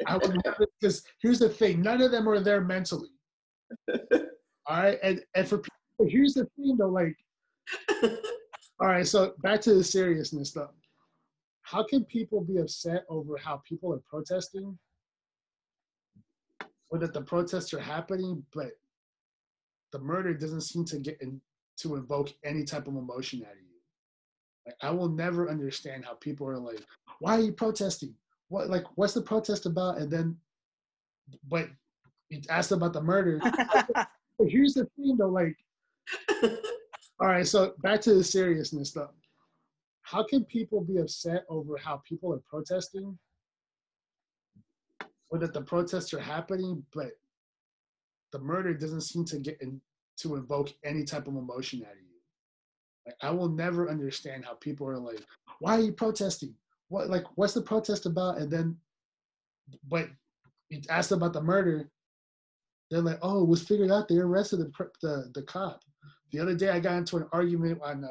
[SPEAKER 1] I would because here's the thing: none of them are there mentally. All right, and and for people, here's the thing though, like, all right, so back to the seriousness though. How can people be upset over how people are protesting, or that the protests are happening, but the murder doesn't seem to get in, to invoke any type of emotion out of you? Like, I will never understand how people are like, "Why are you protesting? What like what's the protest about?" And then, but you asked about the murder. But here's the thing though, like, all right, so back to the seriousness though. How can people be upset over how people are protesting? Or that the protests are happening, but the murder doesn't seem to get in, to invoke any type of emotion out of you. Like I will never understand how people are like, why are you protesting? What like what's the protest about? And then but you asked about the murder, they're like, oh, it was figured out. They arrested the the, the cop. The other day, I got into an argument on uh,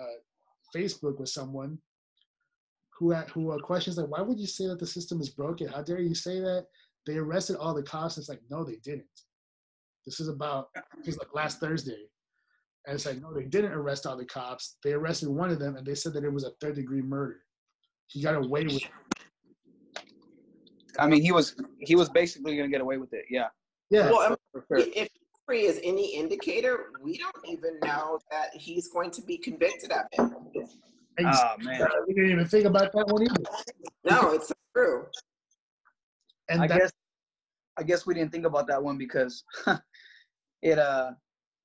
[SPEAKER 1] Facebook with someone who had, who uh, questions like, why would you say that the system is broken? How dare you say that? They arrested all the cops. It's like, no, they didn't. This is about this is like last Thursday. And it's like, no, they didn't arrest all the cops. They arrested one of them, and they said that it was a third degree murder. He got away with it.
[SPEAKER 2] I mean, he was he was basically gonna get away with it. Yeah.
[SPEAKER 1] Yeah.
[SPEAKER 3] Well, I mean, if history is any indicator, we don't even know that he's going to be convicted of it.
[SPEAKER 2] Oh man.
[SPEAKER 1] we didn't even think about that one either.
[SPEAKER 3] No, it's true.
[SPEAKER 1] And
[SPEAKER 2] I
[SPEAKER 1] that,
[SPEAKER 2] guess I guess we didn't think about that one because it uh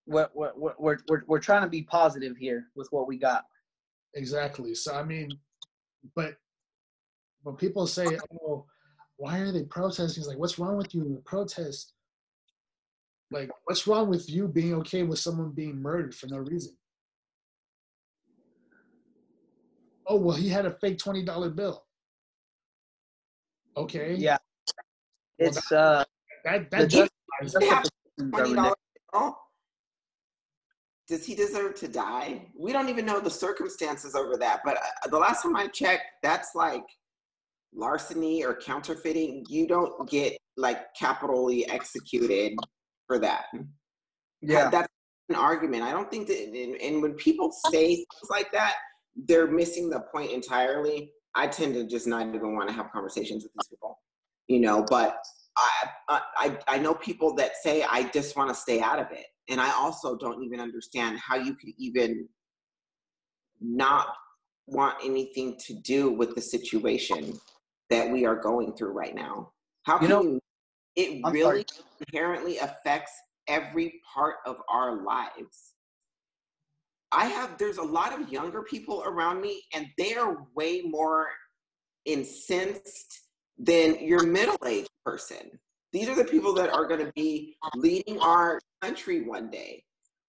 [SPEAKER 2] we're, we're, we're, we're, we're trying to be positive here with what we got.
[SPEAKER 1] exactly. So I mean, but when people say, "Oh, why are they protesting?" It's like, what's wrong with you in the protest? Like, what's wrong with you being okay with someone being murdered for no reason? Oh well, he had a fake twenty dollar bill. Okay.
[SPEAKER 2] Yeah.
[SPEAKER 1] Well,
[SPEAKER 2] It's uh
[SPEAKER 1] That
[SPEAKER 2] the
[SPEAKER 1] that
[SPEAKER 2] judge-
[SPEAKER 1] justifies
[SPEAKER 2] that's
[SPEAKER 1] it.
[SPEAKER 3] have
[SPEAKER 2] what the
[SPEAKER 3] Twenty
[SPEAKER 2] government-
[SPEAKER 3] dollars. bill? Does he deserve to die? We don't even know the circumstances over that. But uh, the last time I checked, that's like larceny or counterfeiting. You don't get like capitally executed for that.
[SPEAKER 2] Yeah.
[SPEAKER 3] that's an argument. I don't think that, and, and when people say things like that, they're missing the point entirely. I tend to just not even want to have conversations with these people, you know. But I, I, I know people that say I just want to stay out of it, and I also don't even understand how you could even not want anything to do with the situation that we are going through right now. How
[SPEAKER 2] You
[SPEAKER 3] can
[SPEAKER 2] know-
[SPEAKER 3] you? It
[SPEAKER 2] I'm
[SPEAKER 3] really
[SPEAKER 2] sorry.
[SPEAKER 3] inherently affects every part of our lives. I have, there's a lot of younger people around me, and they are way more incensed than your middle aged person. These are the people that are going to be leading our country one day.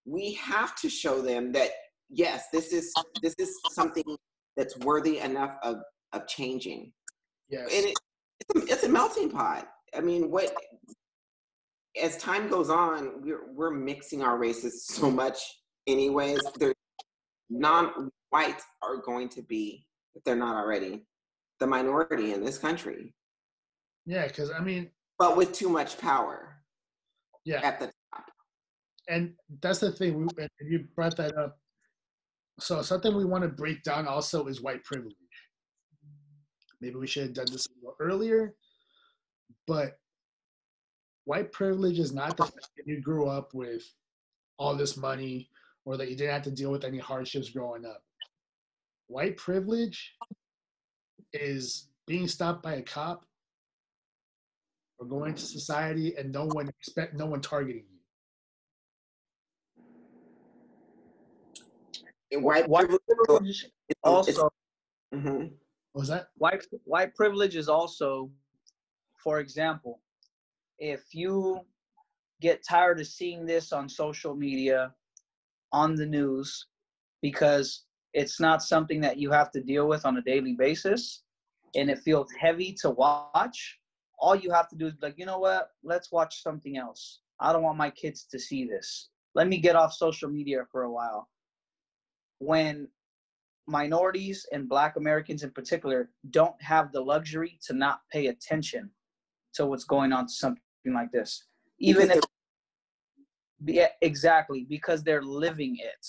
[SPEAKER 3] We have to show them that yes, this is this is something that's worthy enough of of changing
[SPEAKER 1] Yes.
[SPEAKER 3] and it, it's, a, it's a melting pot. I mean, what as time goes on, we're we're mixing our races so much. Anyways, they're non-whites are going to be, if they're not already, the minority in this country,
[SPEAKER 1] yeah, because I mean,
[SPEAKER 3] but with too much power
[SPEAKER 1] yeah,
[SPEAKER 3] at the top.
[SPEAKER 1] and that's the thing. We, and you brought that up. So something we want to break down also is white privilege. Maybe we should have done this a little earlier, but white privilege is not the fact that you grew up with all this money or that you didn't have to deal with any hardships growing up. White privilege is being stopped by a cop or going to society and no one expect no one targeting you.
[SPEAKER 3] And white
[SPEAKER 2] White
[SPEAKER 3] privilege
[SPEAKER 2] privilege
[SPEAKER 3] is-
[SPEAKER 2] also
[SPEAKER 3] mhm.
[SPEAKER 1] What was that?
[SPEAKER 2] white white privilege is also, for example, if you get tired of seeing this on social media, on the news, because it's not something that you have to deal with on a daily basis, and it feels heavy to watch, all you have to do is be like, you know what? Let's watch something else. I don't want my kids to see this. Let me get off social media for a while. When minorities and black Americans in particular don't have the luxury to not pay attention to what's going on to something like this. Even if yeah, exactly, because they're living it.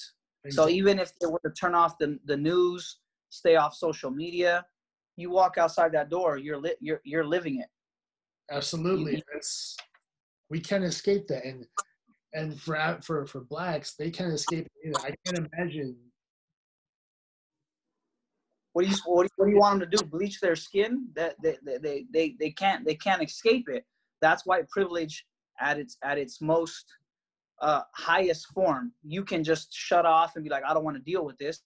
[SPEAKER 2] So even if they were to turn off the, the news, stay off social media, you walk outside that door, you're lit you're you're living it.
[SPEAKER 1] Absolutely, it's we can't escape that, and and for for for blacks, they can't escape it either. I can't imagine.
[SPEAKER 2] What do you what do you, what do you want them to do? Bleach their skin? That they, they they they they can't they can't escape it. That's white privilege at its at its most uh, highest form. You can just shut off and be like, I don't want to deal with this.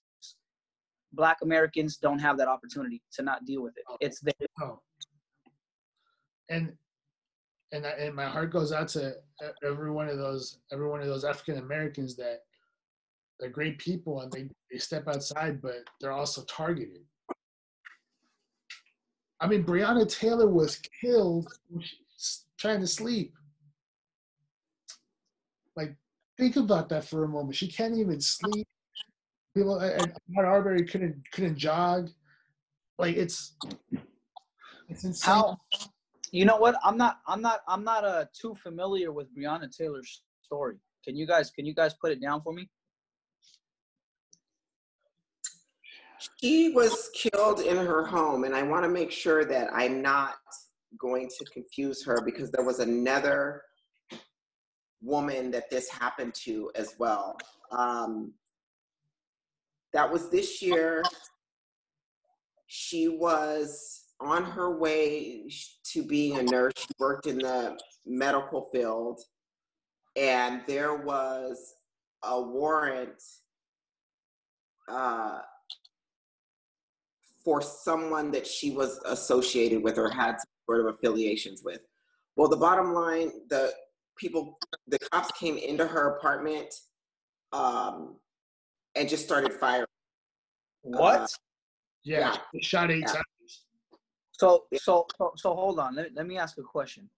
[SPEAKER 2] Black Americans don't have that opportunity to not deal with it. It's there.
[SPEAKER 1] Oh, and and I, and my heart goes out to every one of those every one of those African Americans that they're great people and they they step outside, but they're also targeted. I mean, Breonna Taylor was killed when she was trying to sleep. Like, think about that for a moment. She can't even sleep. People, and Ahmaud Arbery couldn't couldn't jog. Like, it's it's insane.
[SPEAKER 2] How you know what? I'm not I'm not I'm not uh too familiar with Breonna Taylor's story. Can you guys can you guys put it down for me?
[SPEAKER 3] She was killed in her home, and I want to make sure that I'm not going to confuse her because there was another woman that this happened to as well. Um, that was this year. She was on her way to being a nurse. She worked in the medical field, and there was a warrant uh, for someone that she was associated with or had sort of affiliations with. Well, the bottom line, the people, the cops came into her apartment um, and just started firing.
[SPEAKER 2] What?
[SPEAKER 3] Uh,
[SPEAKER 1] Yeah,
[SPEAKER 3] Yeah.
[SPEAKER 1] shot eight
[SPEAKER 3] Yeah.
[SPEAKER 1] times.
[SPEAKER 2] so, so so so hold on. Let, let me ask a question.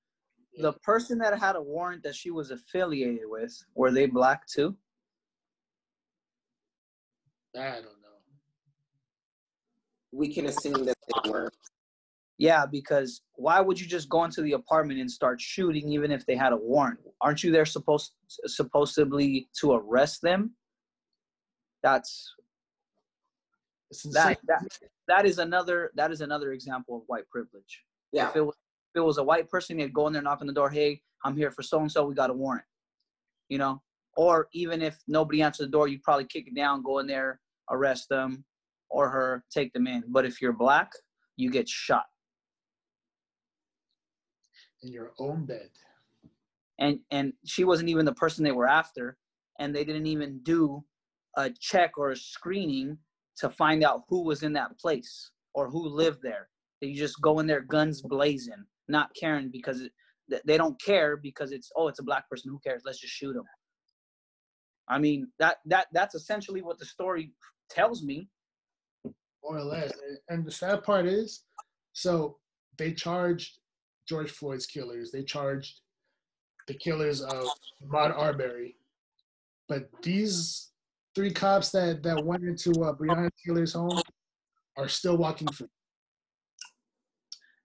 [SPEAKER 2] The person that had a warrant that she was affiliated with, were they black too?
[SPEAKER 1] I don't know.
[SPEAKER 3] We can assume that they were.
[SPEAKER 2] Yeah, because why would you just go into the apartment and start shooting even if they had a warrant? Aren't you there supposed supposedly to arrest them? That's that that that is another that is another example of white privilege.
[SPEAKER 3] Yeah.
[SPEAKER 2] If it was if it was a white person, they'd go in there, knock on the door, hey, I'm here for so and so, we got a warrant. You know? Or even if nobody answered the door, you'd probably kick it down, go in there, arrest them or her, take them in. But if you're black, you get shot.
[SPEAKER 1] In your own bed.
[SPEAKER 2] and and she wasn't even the person they were after and they didn't even do a check or a screening to find out who was in that place or who lived there they just go in there guns blazing not caring because it, they don't care because it's oh it's a black person who cares let's just shoot him i mean that that that's essentially what the story tells me
[SPEAKER 1] more or less. And the sad part is, so they charged George Floyd's killers. They charged the killers of Ahmaud Arbery, but these three cops that that went into uh, Breonna Taylor's home are still walking free.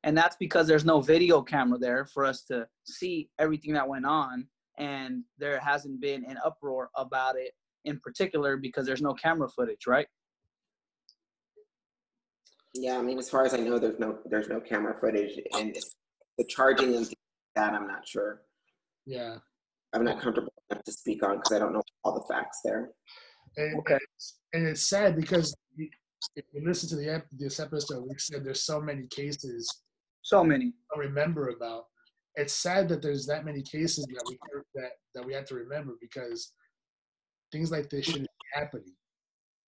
[SPEAKER 2] and that's because there's no video camera there for us to see everything that went on and there hasn't been an uproar about it in particular because there's no camera footage right
[SPEAKER 3] Yeah, I mean, as far as I know, there's no there's no camera footage, and it's- the charging and things like that, I'm not sure.
[SPEAKER 1] Yeah.
[SPEAKER 3] I'm not comfortable enough to speak on because I don't know all the facts there.
[SPEAKER 1] And,
[SPEAKER 2] Okay.
[SPEAKER 1] it's, and it's sad because if you listen to the ep- this episode, we said there's so many cases
[SPEAKER 2] so many
[SPEAKER 1] don't remember about. It's sad that there's that many cases that we that that we have to remember because things like this shouldn't be happening.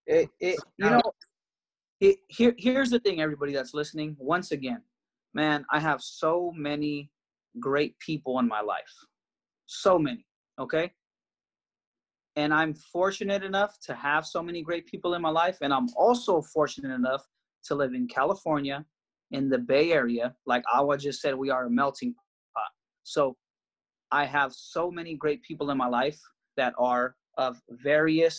[SPEAKER 2] it, it you know it, here here's the thing everybody that's listening once again man i have so many great people in my life. So many okay? And i'm fortunate enough to have so many great people in my life and i'm also fortunate enough to live in california in the bay area like awa just said we are a melting pot. So i have so many great people in my life that are of various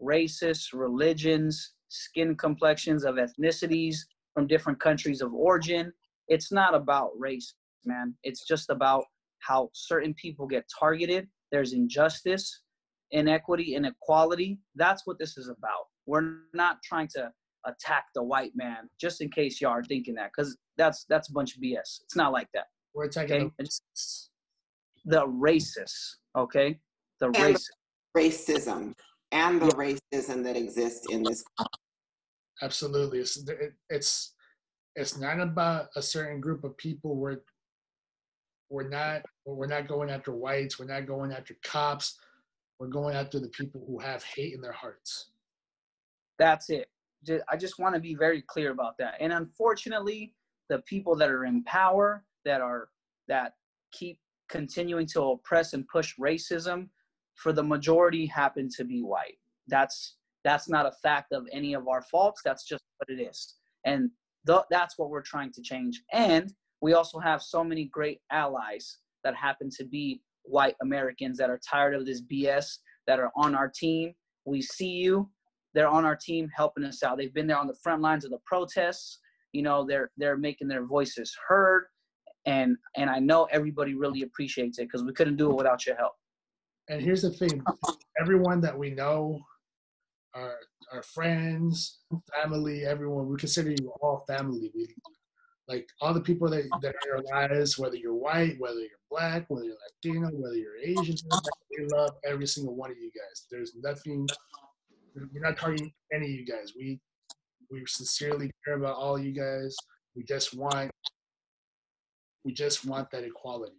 [SPEAKER 2] races religions skin complexions of ethnicities from different countries of origin it's not about race man it's just about how certain people get targeted there's injustice inequity inequality that's what this is about we're not trying to attack the white man just in case y'all are thinking that because that's that's a bunch of bs it's not like that
[SPEAKER 1] We're attacking
[SPEAKER 2] Okay.
[SPEAKER 1] the
[SPEAKER 2] It's- the racists okay the
[SPEAKER 3] And-
[SPEAKER 2] racists
[SPEAKER 3] Racism and the racism that exists in this.
[SPEAKER 1] absolutely. It's it, it's it's not about a certain group of people. We're we're not we're not going after whites. We're not going after cops. We're going after the people who have hate in their hearts.
[SPEAKER 2] That's it. I just want to be very clear about that. And unfortunately, the people that are in power that are that keep continuing to oppress and push racism for the majority happen to be white. That's that's not a fact of any of our faults. That's just what it is. And th- that's what we're trying to change. And we also have so many great allies that happen to be white Americans that are tired of this BS that are on our team. We see you they're on our team helping us out. They've been there on the front lines of the protests. You know, they're they're making their voices heard, and and I know everybody really appreciates it because we couldn't do it without your help.
[SPEAKER 1] and here's the thing: everyone that we know, our our friends, family, everyone, we consider you all family. We like all the people that, that are in our lives, whether you're white, whether you're black, whether you're Latino, whether you're Asian, we love every single one of you guys. There's nothing we're not targeting any of you guys. We we sincerely care about all you guys. We just want we just want that equality.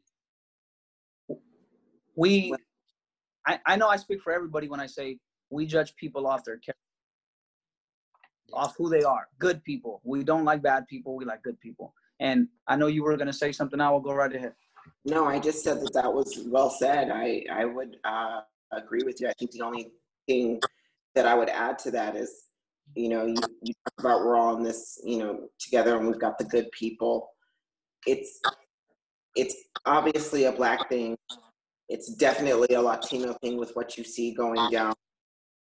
[SPEAKER 2] We I, I know I speak for everybody when I say we judge people off their character off who they are. Good people. We don't like bad people. We like good people. And I know you were going to say something. I will go right ahead.
[SPEAKER 3] No, I just said that that was well said. I I would uh, agree with you. I think the only thing that I would add to that is, you know, you, you talk about we're all in this, you know, together, and we've got the good people. It's it's obviously a black thing. It's definitely a Latino thing with what you see going down,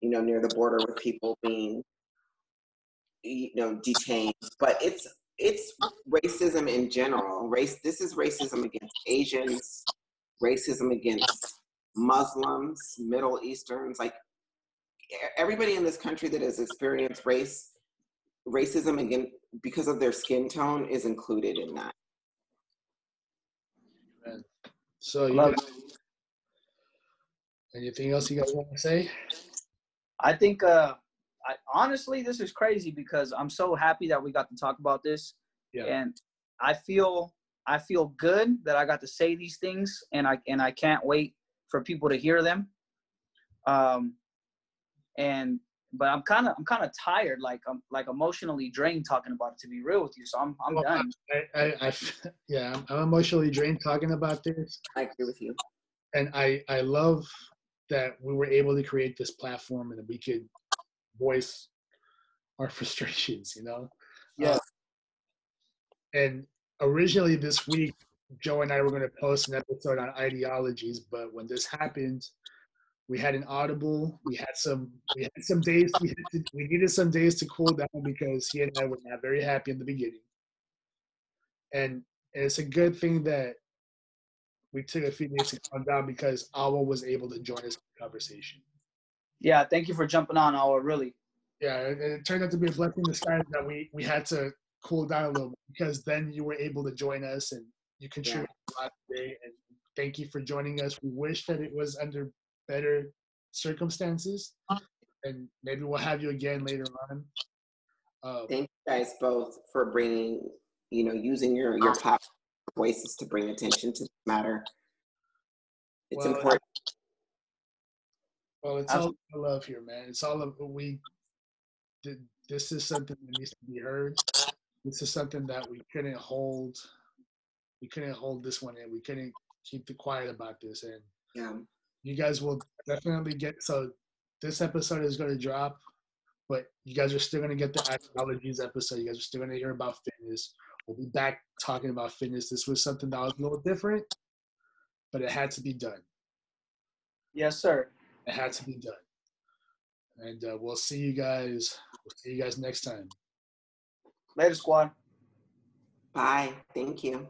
[SPEAKER 3] you know, near the border with people being you know detained. But it's it's racism in general. Race this is racism against asians racism against muslims middle easterns like everybody in this country that has experienced race racism again because of their skin tone is included in that.
[SPEAKER 1] So you guys, anything else you guys want to say
[SPEAKER 2] i think uh I, honestly, this is crazy because I'm so happy that we got to talk about this, yeah. and I feel I feel good that I got to say these things, and I and I can't wait for people to hear them. Um, and but I'm kind of I'm kind of tired, like I'm like emotionally drained talking about it. To be real with you, so I'm I'm well, done.
[SPEAKER 1] I, I, I yeah, I'm emotionally drained talking about this.
[SPEAKER 3] I agree with you,
[SPEAKER 1] and I I love that we were able to create this platform and that we could voice our frustrations, you know?
[SPEAKER 2] Yeah. Uh,
[SPEAKER 1] and originally this week, Joe and I were going to post an episode on ideologies, but when this happened, we had an audible. We had some. We had some days. We, to, we needed some days to cool down because he and I were not very happy in the beginning. And, and it's a good thing that we took a few days to calm down because Awa was able to join us in the conversation.
[SPEAKER 2] Yeah, thank you for jumping on, Awa. Really.
[SPEAKER 1] Yeah, it, it turned out to be a blessing in disguise that we we had to cool down a little bit because then you were able to join us and you contributed yeah. a lot today. And thank you for joining us. We wish that it was under better circumstances, and maybe we'll have you again later on.
[SPEAKER 3] Um, thank you guys both for bringing, you know, using your your pop voices to bring attention to the matter. It's well, important.
[SPEAKER 1] Well, it's all love here, man. It's all of we. This is something that needs to be heard. This is something that we couldn't hold. We couldn't hold this one in. We couldn't keep the quiet about this, and
[SPEAKER 3] yeah,
[SPEAKER 1] you guys will definitely get. So this episode is going to drop, but you guys are still going to get the ideologies episode. You guys are still going to hear about fitness. We'll be back talking about fitness. This was something that was a little different, but it had to be done.
[SPEAKER 2] Yes, sir.
[SPEAKER 1] It had to be done. And uh, we'll see you guys. We'll see you guys next time.
[SPEAKER 2] Later, squad.
[SPEAKER 3] Bye. Thank you.